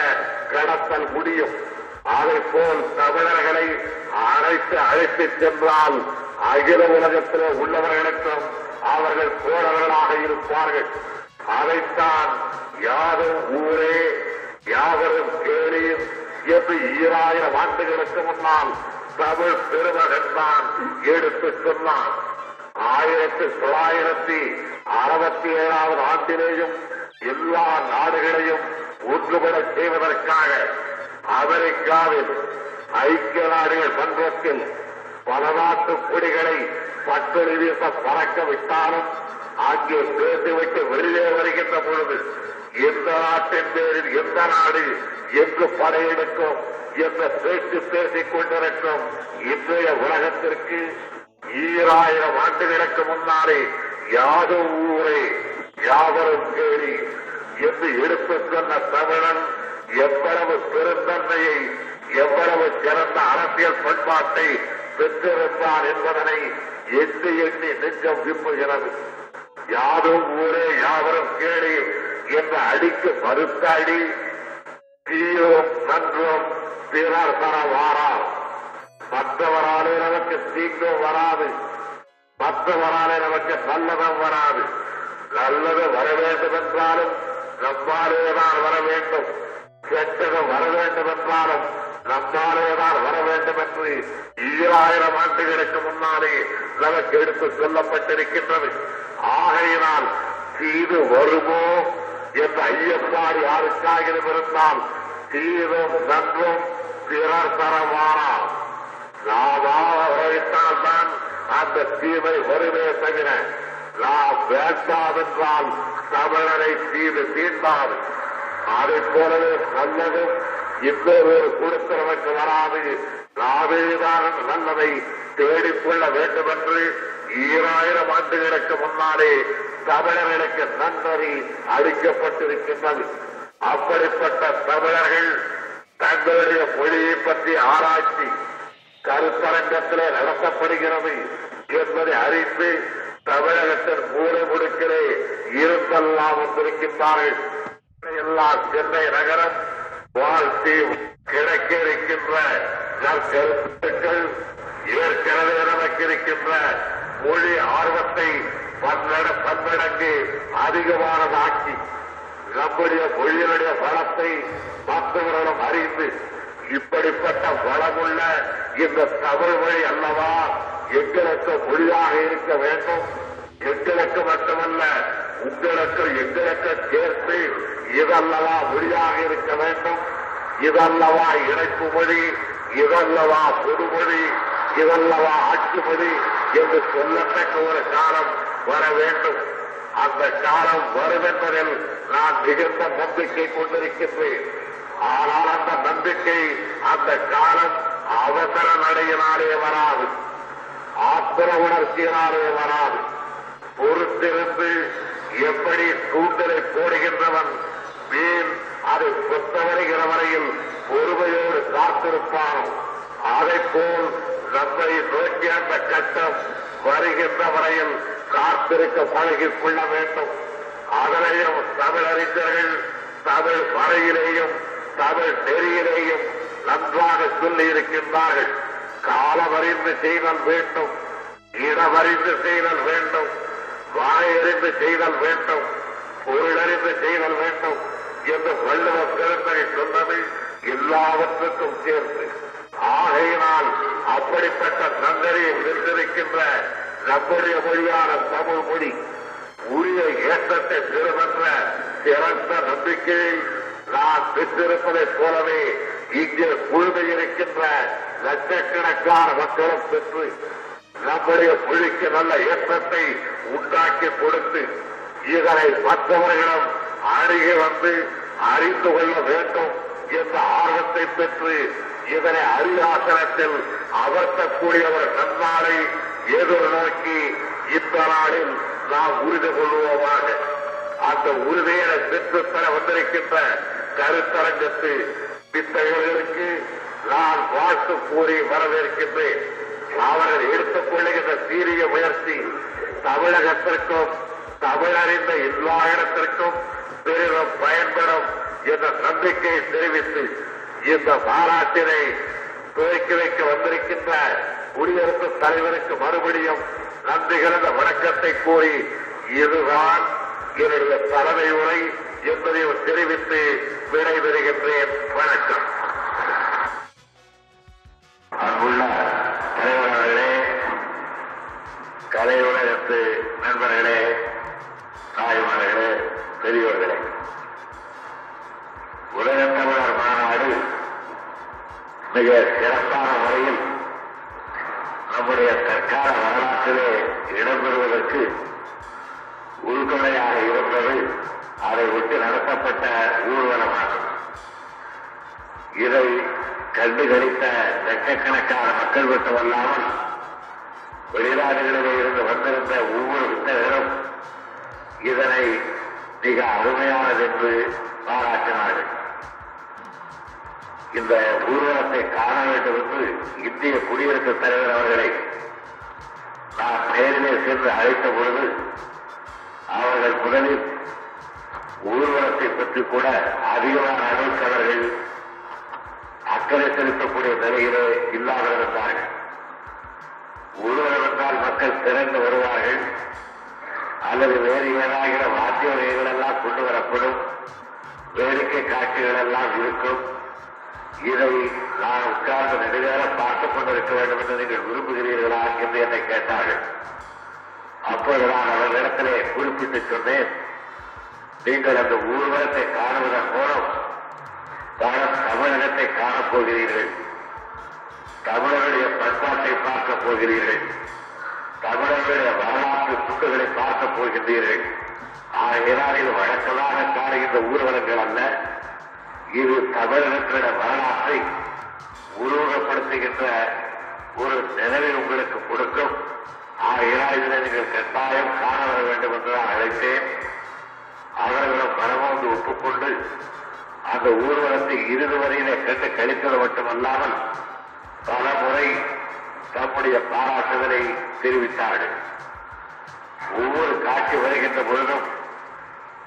S2: கடத்தல் முடியும். அதை போல் தமிழர்களை அழைத்து அழைத்துச் சென்றால் அகில உலகத்தில் உள்ளவர்களுக்கும் அவர்கள் தோழர்களாக இருப்பார்கள். அதைத்தான் யாரும் ஊரே யாவரும் கேளீர் என்று ஈராயிரம் ஆண்டுகளுக்கு முன்னால் தமிழ் பெருமகன் தான் எடுத்து சொன்னான். ஆயிரத்தி தொள்ளாயிரத்தி அறுபத்தி ஏழாவது ஆண்டிலேயும் எல்லா நாடுகளையும் ஒன்றுபட செய்வதற்காக அமெரிக்காவில் ஐக்கிய நாடுகள் மன்றத்தில் பல நாட்டு கொடிகளை பட்டொலி வீச பறக்க விட்டாலும் அங்கே பேசிவிட்டு வெளியே வருகின்ற பொழுது எந்த நாட்டின் பேரில் எந்த நாடு எங்கு படையெடுக்கும் என்ற பேச்சு பேசிக் கொண்டிருக்கும் இன்றைய உலகத்திற்கு ஈராயிரம் ஆண்டுகளுக்கு முன்னாலே யாதோ ஊரே யாவரும் கேடி என்று எடுத்துச் சொன்ன தமிழன் எவ்வளவு பெருந்தன்மையை எவ்வளவு சிறந்த அரசியல் பண்பாட்டை பெற்றிருந்தார் என்பதனை எண்ணி எண்ணி நெஞ்சம் விம்புகிறது யாரும் ஊரே யாவரும் கேடி என்று அடிக்கு மறுத்தாடி தீயோம் நன்றோம் பிறர் தர வாரார். மற்றவராலே நமக்கு தீங்கும் வராது. மற்றவராலே நமக்கு நல்லதம் வராது. நல்லது வர வேண்டும் என்றாலும் நம்மாலேதான் வர வேண்டும். கெட்டது வர வேண்டும் என்றாலும் நம்மாலேதான் வர வேண்டும் என்று ஈராயிரம் ஆண்டுகளுக்கு முன்னாலே நமக்கு எடுத்து சொல்லப்பட்டிருக்கின்றது. ஆகையினால் தீது வருமோ என்ற ஐயப்பாடு யாருக்காக இருந்தால் தீதும் நன்றும் பிறர் தரவாரா? நாமாக உழைத்தால் அந்த தீமை வருமே தவிர நாம் வேண்டாம் என்றால் தமிழரை தீது தீண்டாது. அதை போலவே நல்லதும் இன்னொரு கொடுக்கிறவருக்கு வராது. நாவேதான் நல்லதை தேடிக்கொள்ள வேண்டும் என்று ஈராயிரம் ஆண்டுகளுக்கு முன்னாலே தமிழர்களுக்கு நன்னறி அளிக்கப்பட்டிருக்கின்றது. அப்படிப்பட்ட தமிழர்கள் தங்களுடைய மொழியை பற்றி ஆராய்ச்சி கருத்தரங்கத்திலே நடத்தப்படுகிறது என்பதை அறிந்து தமிழகத்தின் மூலை முடுக்கிலே இருந்தெல்லாம் வந்திருக்கின்றார்கள். எல்லாம் சென்னை நகரம் வாழ்த்தி கிடைக்க இருக்கின்ற நற்கருத்துக்கள் ஏற்கனவே நமக்கு இருக்கின்ற மொழி ஆர்வத்தை பன்னட பன்மடங்கு அதிகமானதாக்கி நம்முடைய மொழியினுடைய வளத்தை மற்றவர்களும் அறிந்து இப்படிப்பட்ட வளமுள்ள இந்த தமிழ் மொழி அல்லவா எங்களுக்கு மொழியாக இருக்க வேண்டும்? எங்களுக்கு மட்டுமல்ல உங்களுக்கு எங்களுக்கு சேர்த்து இதல்லவா மொழியாக இருக்க வேண்டும். இதல்லவா இணைப்பு மொழி இதல்லவா பொதுமொழி இதல்லவா ஆட்சி மொழி என்று சொல்லத்தக்க ஒரு காலம் வர வேண்டும். அந்த காலம் வரும் என்பதில் நான் மிகுந்த நம்பிக்கை கொண்டிருக்கின்றேன். ஆனால் அந்த நம்பிக்கை அந்த காலம் அவசர நடையினாலே வராது. ஆத்திர உணர்ச்சியினாலே வராது. பொறுத்திருந்து எப்படி தூண்டலை போடுகின்றவன் மீன் அதை கொத்த வருகிற வரையில் பொறுமையோடு காத்திருப்பான். அதை போல் நம்மை நோக்கி அந்த கட்டம் வருகின்ற வரையில் காத்திருக்க பழகிக் கொள்ள வேண்டும். அதனையும் தமிழறிஞர்கள் தமிழ் வரையிலேயும் தமிழ் நெறியிலேயும் நன்றாக சொல்லி இருக்கின்றார்கள் காலமறிந்து செய்தல் வேண்டும். இடமறிந்து செய்தல் வேண்டும். வாயறிந்து செய்தல் வேண்டும். பொருளறிந்து செய்தல் வேண்டும். என்று வள்ளுவ பெருந்தகை சொன்னது எல்லாவற்றுக்கும் சேர்த்து. ஆகையினால் அப்படிப்பட்ட நன்னறியை பெற்றிருக்கின்ற நம்முடைய மொழியான தமிழ் மொழி உரிய ஏற்றத்தை பெறுமென்ற சிறந்த நம்பிக்கையை நான் பெற்றிருப்பதைப் போலவே இங்கே குழுமையிருக்கின்ற லட்சக்கணக்கான மக்களும் பெற்று நம்முடைய மொழிக்கு நல்ல ஏற்றத்தை உண்டாக்கி கொடுத்து இதனை மற்றவர்களிடம் அருகே வந்து அறிந்து கொள்ள வேண்டும் என்ற ஆர்வத்தை பெற்று இதனை அரியாசனத்தில் அமர்த்தக்கூடிய ஒரு நன்னாளை எதிர்நோக்கி இந்த நாளில் நாம் உறுதி கொள்வோமாக. அந்த உறுதியை பெற்றுத்தர வந்திருக்கின்ற கருத்தரங்கத்து பித்தர்களுக்கு நான் வாழ்த்து கூறி வரவேற்கின்றேன். அவர்கள் எடுத்துக் கொள்ளுகின்ற சீரிய முயற்சி தமிழகத்திற்கும் தமிழறிந்த எல்லா இடத்திற்கும் பெரிதும் பயன்படும் என்ற நம்பிக்கையை தெரிவித்து இந்த மாநாட்டினை துவக்கி வைக்க வந்திருக்கின்ற குடியரசு தலைவருக்கு மறுபடியும் நன்றி கலந்த வணக்கத்தை கூறி இதுதான் என்னுடைய தலைமை உரை என்பதையும் தெரிவித்து விடைபெறுகின்றேன். வணக்கம். அங்குள்ள தலைவர்களே கலை உலகத்து நண்பர்களே தாய்மார்களே பெரியோர்களே உலகத்தமிழர் மாநாடு மிக சிறப்பான முறையில் நம்முடைய தற்கால வரலாற்றிலே இடம்பெறுவதற்கு உள்துணையாக இருந்தது அதை விட்டு நடத்தப்பட்ட ஊர்வலமாகும். இதை கண்டுகளித்த லட்சக்கணக்கான மக்கள் மட்டுமல்லாமல் வெளிநாடுகளிலே இருந்து வந்திருந்த ஒவ்வொரு புத்தகரும் இதனை மிக அருமையானது என்று பாராட்டினார்கள். இந்த ஊர்வலத்தை காண வேண்டும் என்று இந்திய குடியரசுத் தலைவர் அவர்களை நான் நேரிலே சென்று அழைத்த பொழுது அவர்கள் முதலில் ஊர்வலத்தை பற்றி கூட அதிகமான அளவுக்கு அவர்கள் அக்கறை செலுத்தக்கூடிய நிலையிலே இல்லாமல் இருந்தார்கள். ஊர்வலம் என்றால் மக்கள் திரண்டு வருவார்கள். அல்லது வேறு ஏதாகிற வாத்திய வகைகள் எல்லாம் கொண்டு வரப்படும் வேடிக்கை காட்சிகள் எல்லாம் இருக்கும். இதை நான் உட்கார்ந்து நெடுநேரம் பார்த்துக் கொண்டிருக்க வேண்டும் என்று நீங்கள் விரும்புகிறீர்களா என்று என்னை கேட்டார்கள். அப்போது நான் அவர்களிடத்திலே குறிப்பிட்டு சொன்னேன் நீங்கள் அந்த ஊர்வலத்தை காணுவதன் மூலம் பல தமிழகத்தை காணப் போகிறீர்கள். தமிழர்களுடைய பண்பாட்டை பார்க்கப் போகிறீர்கள். தமிழர்களுடைய நான்கு துண்டுகளை பார்க்கப் போகின்றீர்கள். ஆகையினால் இது வழக்கமாக காணுகின்ற ஊர்வலங்கள் அல்ல. இது தமிழகத்தின வரலாற்றை உருவகப்படுத்துகின்ற ஒரு நினைவை உங்களுக்கு கொடுக்கும். ஆகையினால் இதனை நீங்கள் கட்டாயம் காண வர வேண்டும் என்று நான் அழைத்தேன் அவர்களிடம் மனமோந்து ஒப்புக்கொண்டு அந்த ஊர்வலத்தை இறுதி வரையிலே கண்டு கழித்தது மட்டுமல்லாமல் பல முறை தம்முடைய பாராட்டுதலை தெரிவித்தார்கள். ஒவ்வொரு காட்சி வருகின்ற பொழுதும்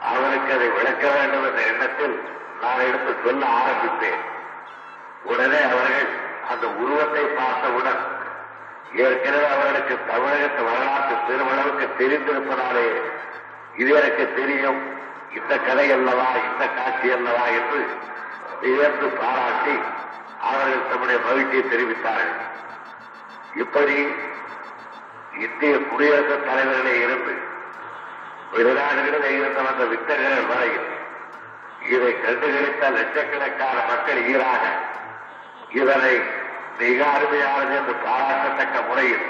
S2: அவனுக்கு அதை விளக்க வேண்டும் என்ற எண்ணத்தில் நான் எடுத்து சொல்ல ஆரம்பித்தேன். உடனே அவர்கள் அந்த உருவத்தை பார்த்தவுடன் ஏற்கனவே அவர்களுக்கு தமிழகத்து வரலாற்று பெருமளவுக்கு தெரிந்திருப்பதாலே இது எனக்கு தெரியும் இந்த கதை அல்லவா இந்த காட்சி அல்லவா என்று வியந்து பாராட்டி அவர்கள் தம்முடைய மகிழ்ச்சியை தெரிவித்தார்கள். இப்படி இந்திய குடியரசுத் தலைவர்களே இருந்து வெளிநாடுகளிலே இருந்த வந்த வித்தகர்கள் வரையில் இதை கண்டுகளித்த லட்சக்கணக்கான மக்கள் ஈராக இதனை மிக அருமையானது என்று பாராட்டத்தக்க முறையில்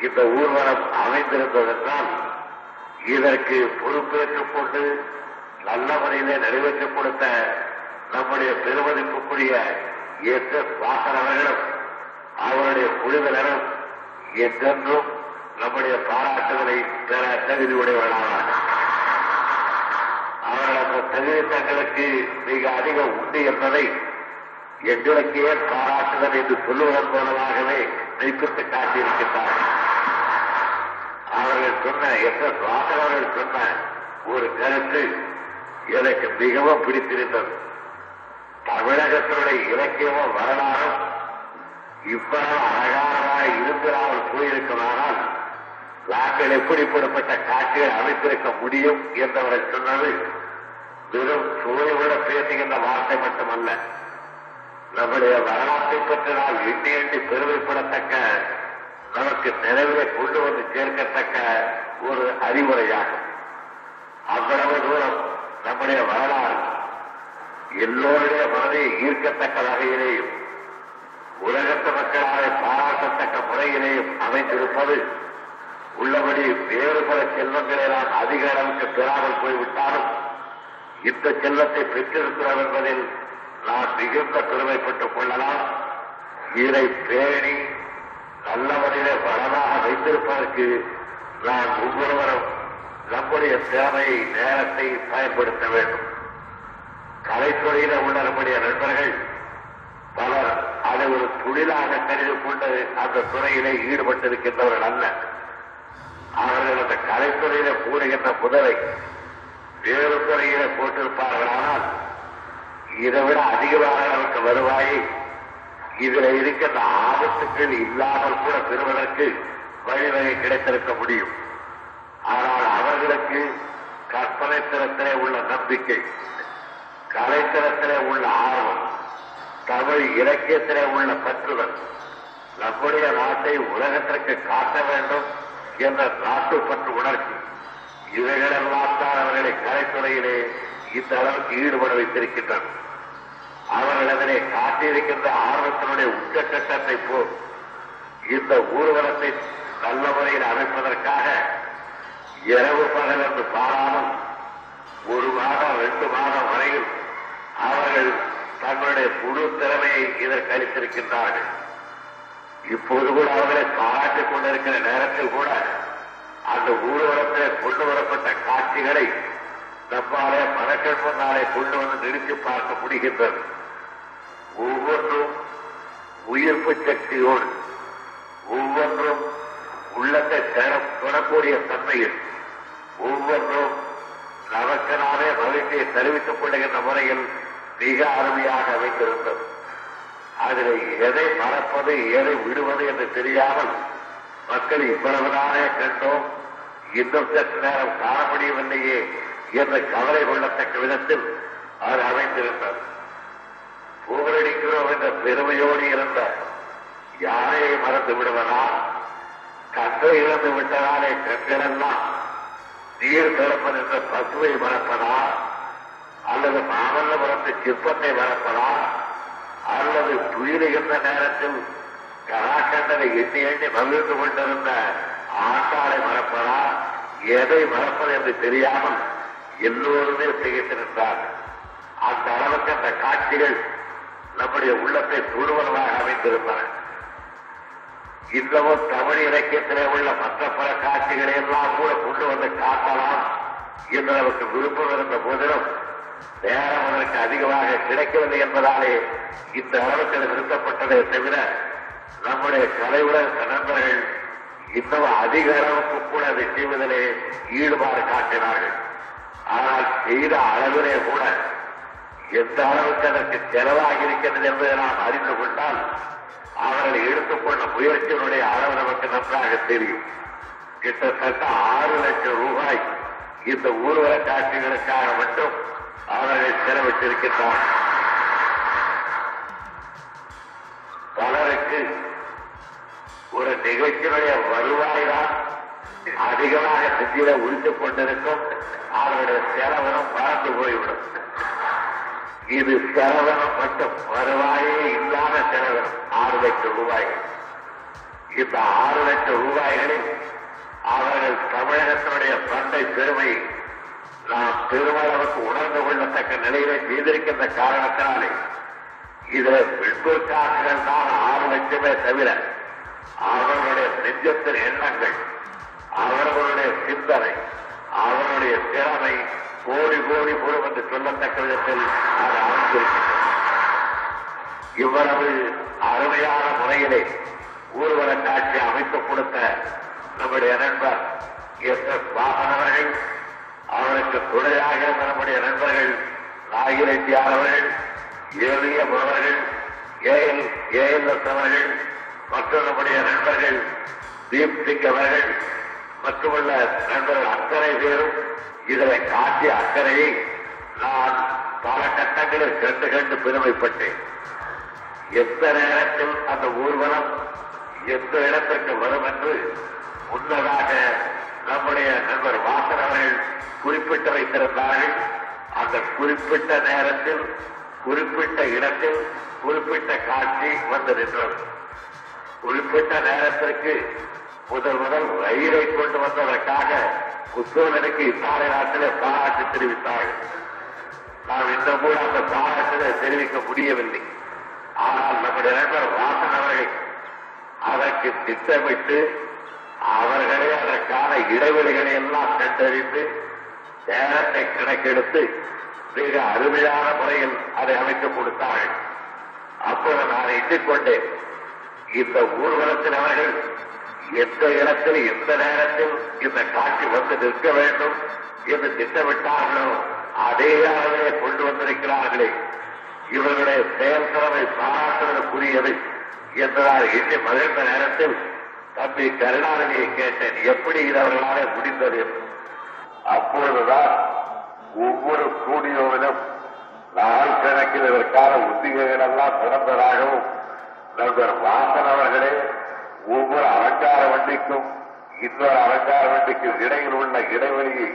S2: இந்த ஊர்வலம் அமைந்திருந்ததென்றால் இதற்கு பொறுப்பேற்றுக் கொண்டு நல்ல முறையிலே நிறைவேற்றிக் கொடுத்த நம்முடைய பெருமதிப்புக்குரிய எஸ் எஸ் வாசன் அவர்களும் அவருடைய குழுவினரும் என்றென்றும் நம்முடைய பாராட்டுதலை பெற தகுதி உடையவர்களானார் அவர்கள் அந்த தகுதி தங்களுக்கு மிக அதிகம் உண்டு என்பதை எங்களுக்கே பாராட்டுதல் என்று சொல்லுவதன் மூலமாகவே மெய்ப்பித்து காட்டியிருக்கின்றார்கள். அவர்கள் சொன்ன எஸ் எஸ் அவர்கள் சொன்ன ஒரு கருத்து எனக்கு மிகவும் பிடித்திருந்தது. தமிழகத்தினுடைய இலக்கியமும் வரலாறும் இவ்வளவு அழகானதாக இருந்திராமல் போயிருக்குமானால் நாங்கள் எப்படிப்படப்பட்ட காட்சிகள் அமைத்திருக்க முடியும் என்றவர்கள் சொன்னது வெறும் சுவையோட பேசுகின்ற வார்த்தை மட்டுமல்ல. நம்முடைய வரலாற்றை பற்றி நாம் எண்ணி எண்ணி பெருமைப்படத்தக்க நமக்கு நினைவிலே கொண்டு வந்து சேர்க்கத்தக்க ஒரு அறிவுரையாகும். அவ்வளவு தூரம் நம்முடைய வரலாறு எல்லோருடைய மனதை ஈர்க்கத்தக்க வகையிலேயும் உலகத்து மக்களால் பாராட்டத்தக்க முறையிலேயும் அமைந்திருப்பது உள்ளபடி வேறு பல செல்வங்களை நான் அதிக அளவுக்கு பெறாமல் போய்விட்டாலும் இந்த செல்வத்தை பெற்றிருக்கிறோம் என்பதில் நான் மிகுந்த பெருமைப்பட்டுக் கொள்ளலாம். இதை பேணி நல்லவரிலே வளமாக வைத்திருப்பதற்கு நாம் ஒவ்வொருவரும் நம்முடைய தேவையை நேரத்தை பயன்படுத்த வேண்டும். கலைத்துறையில உள்ள நம்முடைய நண்பர்கள் பலர் அதை ஒரு தொழிலாக கருதி கொண்டு அந்த துறையிலே ஈடுபட்டிருக்கின்றவர்கள் அல்ல. அவர்கள் அந்த கலைத்துறையில கூறுகின்ற புதலை வேறு துறையில போட்டிருப்பார்களானால் இதை விட அதிகமாக நமக்கு வருவாயை. இதுல இருக்கின்ற ஆபத்துக்கள் இல்லாமல் கூட பெறுவதற்கு வழிவகை கிடைத்திருக்க முடியும். ஆனால் அவர்களுக்கு கற்பனை திறத்திலே உள்ள நம்பிக்கை கலைத்திறத்திலே உள்ள ஆர்வம் தமிழ் இலக்கியத்திலே உள்ள பற்றுதல் நம்முடைய நாட்டை உலகத்திற்கு காட்ட வேண்டும் என்ற நாட்டுப்பற்று உணர்ச்சி. இவைகளெல்லாம் தான் அவர்களை கலைத்துறையிலே இந்த அளவுக்கு ஈடுபட வைத்திருக்கின்றன அவர்கள் அதனை காட்டியிருக்கின்ற ஆர்வத்தினுடைய உச்சக்கட்டத்தை போல் இந்த ஊர்வலத்தை நல்ல முறையில் அமைப்பதற்காக இரவு பகல் என்று பாராமல் ஒரு மாதம் ரெண்டு மாதம் வரையில் அவர்கள் தங்களுடைய முழு திறமையை இதற்கு அளித்திருக்கின்றார்கள். இப்போது கூட அவர்களை பாராட்டிக் கொண்டிருக்கிற நேரத்தில் கூட அந்த ஊர்வலத்தில் கொண்டு வரப்பட்ட காட்சிகளை நம்மாலே மனக்கள் முன்னாலே கொண்டு வந்து நிறுத்தி பார்க்க முடிகின்றது. ஒவ்வொன்றும் உயிர்ப்பு சக்தியோடு ஒவ்வொன்றும் உள்ளத்தை தர- தொடக்கூடிய தன்மையில் ஒவ்வொன்றும் நமக்கு நாமே மகிழ்ச்சியை தெரிவித்துக் கொள்ளுகின்ற முறையில் மிக அருமையாக அமைந்திருந்தது. அதில் எதை மறப்பது எதை விடுவது என்று தெரியாமல் மக்கள் இவ்வளவுதானே கண்டோம் இன்னும் சற்று நேரம் காண முடியவில்லையே என்ற கவலை கொள்ளத்தக்க விதத்தில் அது அமைந்திருந்தது புகழடிக்கிறோம் என்ற பெருமையோடு இருந்த யானையை மறந்து விடுவதா? கற்றை இழந்து விட்டதாலே கண்களெல்லாம் நீர் திறப்பது என்ற பசுவை மறப்பதா? அல்லது மாமல்லபுரத்து சிற்பத்தை மறப்பதா? அல்லது துயிலுகின்ற நேரத்தில் கராக்கண்டனை எண்ணி எண்ணி மகிழ்ந்து கொண்டிருந்த ஆட்டாளை மறப்பதா? எதை மறப்பது என்று தெரியாமல் எல்லோருமே திகைத்து நின்றார்கள் அந்த அளவுக்கு அந்த காட்சிகள் நம்முடைய உள்ளத்தை தூடுவதாக அமைந்திருந்தன. இன்னமும் தமிழ் இலக்கியத்திலே உள்ள மற்ற பல காட்சிகளை எல்லாம் கூட கொண்டு வந்து காட்டலாம். என்று நமக்கு விருப்பம் இருந்த போதிலும் நேரம் அதற்கு அதிகமாக கிடைக்கிறது என்பதாலே இந்த அளவுக்கு அது நிறுத்தப்பட்டதே தவிர நம்முடைய கலைவுலக நண்பர்கள் இன்னும் அதிக அளவுக்கு கூட அதை செய்வதிலே ஈடுபாடு காட்டினார்கள். ஆனால் செய்த அளவிலே கூட எந்த அளவுக்கு அதற்கு செலவாகி இருக்கிறது என்பதை நாம் அறிந்து கொண்டால் அவர்கள் எடுத்துக்கொண்ட முயற்சியினுடைய அளவு நமக்கு நன்றாக தெரியும். கிட்டத்தட்ட ஆறு லட்சம் ரூபாய் இந்த ஊர்வல காட்சிகளுக்காக மட்டும் அவர்கள் செலவிட்டிருக்கின்றார் பலருக்கு ஒரு நிகழ்ச்சியுடைய வருவாய் தான் அதிகமாக நெஞ்சில உரித்துக் கொண்டிருக்கும். அவருடைய செலவனம் பறந்து போய்விடும். இது செலவனம் மட்டும் வருவாயே இல்லாத செலவனம் ஆறு லட்சம் ரூபாய். இந்த ஆறு லட்சம் ரூபாய்களில் அவர்கள் தமிழகத்தினுடைய பண்டை பெருமை நாம் திருவள்ளுவருக்கு உணர்ந்து கொள்ளத்தக்க நிலையிலே செய்திருக்கின்ற காரணத்தினாலே இதுல பெண்கள் தான் ஆறு தவிர அவர்களுடைய நெஞ்சத்தின் எண்ணங்கள் அவர்களுடைய சிந்தனை அவருடைய திறமை கோடி கோடி கூடும் என்று சொல்லத்தக்க விதத்தில் அது அமைந்திருக்கின்றது. இவ்வளவு அருமையான முறையிலே ஊர்வலக் காட்சி அமைத்துக் கொடுத்த நம்முடைய நண்பர் எஸ் எஸ் வாகனவர்கள் அவருக்கு துணையாக இருந்த நம்முடைய நண்பர்கள் நாகிரெட்டியார் அவர்கள் ஏழிய அவர்கள் ஏஎல் ஏஎல்எஸ் அவர்கள் மற்றும் நம்முடைய நண்பர்கள் தீப்திக் அவர்கள் மற்றுமுள்ள நண்பர்கள் அத்தனை பேரும் இதனை காட்டிய அக்கறையை நான் பல கட்டங்களில் கண்டு கண்டு பெருமைப்பட்டேன். எந்த நேரத்தில் அந்த ஊர்வலம் எந்த இடத்திற்கு வரும் என்று முன்னதாக நம்முடைய நண்பர் வாசன் அவர்கள் குறிப்பிட்டு வைத்திருந்தார்கள் அந்த குறிப்பிட்ட நேரத்தில் குறிப்பிட்ட இடத்தில் குறிப்பிட்ட காட்சி வந்து நின்றது. குறிப்பிட்ட நேரத்திற்கு முதல் முதல் ரயிலை கொண்டு வந்ததற்காக புத்தோழனுக்கு இத்தாலை நாட்டிலே பாராட்டு தெரிவித்தார்கள். நாம் இந்த கூட அந்த பாராட்டிலே தெரிவிக்க முடியவில்லை. ஆனால் நம்முடைய நண்பர் வாசன் அவர்கள் அதற்கு திட்டமிட்டு அவர்களே அதற்கான இடைவெளிகளை எல்லாம் கண்டறிந்து நேரத்தை கணக்கெடுத்து மிக அருமையான முறையில் அதை அமைத்துக் கொடுத்தார்கள். அப்போது நான் எண்ணிக்கொண்டேன் இந்த ஊர்வலத்தில் அவர்கள் எந்த இடத்தில் எந்த நேரத்தில் இந்த காட்சி வந்து நிற்க வேண்டும் என்று திட்டமிட்டார்களோ அதே அளவிலே கொண்டு வந்திருக்கிறார்களே. இவர்களுடைய செயல்திறமை பாராட்டுவதற்குரியது என்றால் எண்ணி மகிழ்ந்த நேரத்தில் தம்பி கருணாநிதியை கேட்டேன் எப்படி இது முடிந்தது? அப்பொழுதுதான் ஒவ்வொரு ஸ்டூடியோவிலும் நாள் கணக்கில் இதற்கான உத்திகைகள் எல்லாம் திறந்ததாகவும் நண்பர் வாசன் அவர்களே ஒவ்வொரு அலங்கார வண்டிக்கும் இன்னொரு அலங்கார வண்டிக்கும் இடையில் உள்ள இடைவெளியை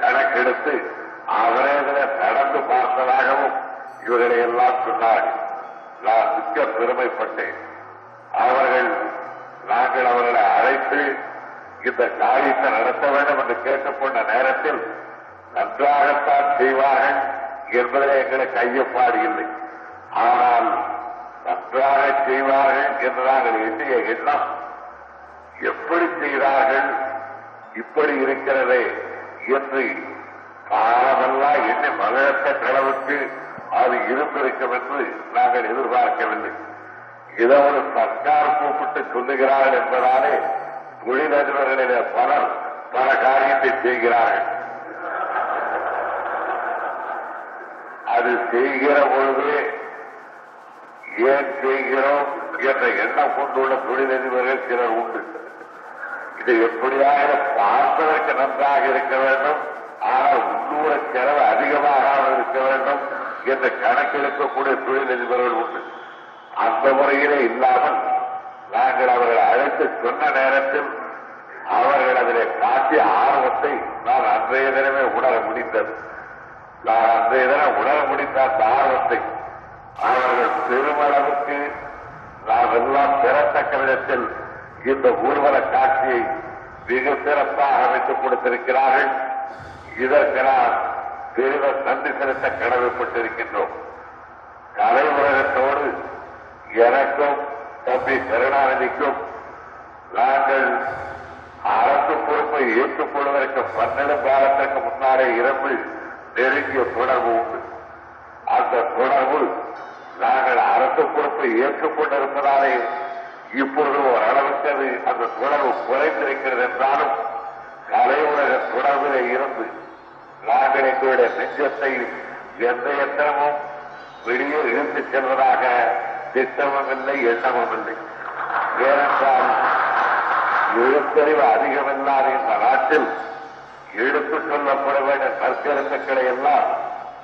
S2: கணக்கெடுத்து அவரே இதில் நடந்து பார்த்ததாகவும் இவர்களை எல்லாம் சொன்னார்கள். நான் மிக்க பெருமைப்பட்டேன். அவர்கள் நாங்கள் அவர்களை அழைத்து இந்த காரியத்தை நடத்த வேண்டும் என்று கேட்டுக்கொண்ட நேரத்தில் நன்றாகத்தான் செய்வார்கள் என்பதை எங்களுக்கு ஐயப்பாடு இல்லை. ஆனால் நன்றாக செய்வார்கள் என்று நாங்கள் எண்ணிய எண்ணம் எப்படி செய்தார்கள் இப்படி இருக்கிறதே என்று காலமெல்லாம் எண்ணி மகிழத்த அளவுக்கு அது இருந்திருக்கும் என்று நாங்கள் எதிர்பார்க்கவில்லை. இதை ஒரு சர்க்கார் கூப்பிட்டு சொல்லுகிறார்கள் என்பதாலே தொழிலதிபர்களிலே பலர் பல காரியத்தை செய்கிறார்கள். அது செய்கிற பொழுது ஏன் செய்கிறோம் என்ற எண்ணம் கொண்டுள்ள தொழிலதிபர்கள் சிலர் உண்டு. இது எப்படியாக பார்ப்பதற்கு நன்றாக இருக்க வேண்டும் ஆனால் உள்ளூர செலவு அதிகமாக இருக்க வேண்டும் என்று கணக்கெடுக்கக்கூடிய தொழிலதிபர்கள் உண்டு. அந்த முறையிலே இல்லாமல் நாங்கள் அவர்களை அழைத்து சொன்ன நேரத்தில் அவர்கள் அதிலே காட்டிய ஆர்வத்தை நான் அன்றைய தினமே உணர முடிந்தது. நான் அன்றைய தினம் உணர முடிந்த அந்த ஆர்வத்தை அவர்கள் பெருமளவுக்கு நாம் எல்லாம் பெறத்தக்க விதத்தில் இந்த ஊர்வல காட்சியை மிக சிறப்பாக அமைத்துக் கொடுத்திருக்கிறார்கள். இதற்கு நாம் பெரிதும் நன்றி செலுத்த கடமைப்பட்டிருக்கின்றோம். கலை உலகத்தோடு எனக்கும் தம்பி கருணாநிதிக்கும் நாங்கள் அரசு பொறுப்பை ஏற்றுக் கொள்வதற்கு பன்னெண்டு காலத்திற்கு முன்னாலே இருந்து நெருங்கிய தொடர்பு உண்டு. அந்த தொடர்பு நாங்கள் அரசு பொறுப்பை ஏற்றுக்கொண்டிருப்பதாலே இப்பொழுது ஓரளவுக்கு அது அந்த தொடர்பு குறைந்திருக்கிறது என்றாலும் கலை உலக தொடர்பிலே இருந்து நாங்கள் எங்களுடைய நெஞ்சத்தை எந்த எத்தனமும் வெளியே இழுத்துச் செல்வதாக திட்டமும் இல்லை எண்ணமும் இல்லை ஏனென்றால் எழுத்தறிவு அதிகமில்லாத இந்த நாட்டில் எடுத்துச் சொல்லப்பட வேண்டிய நற்கருத்துக்களை எல்லாம்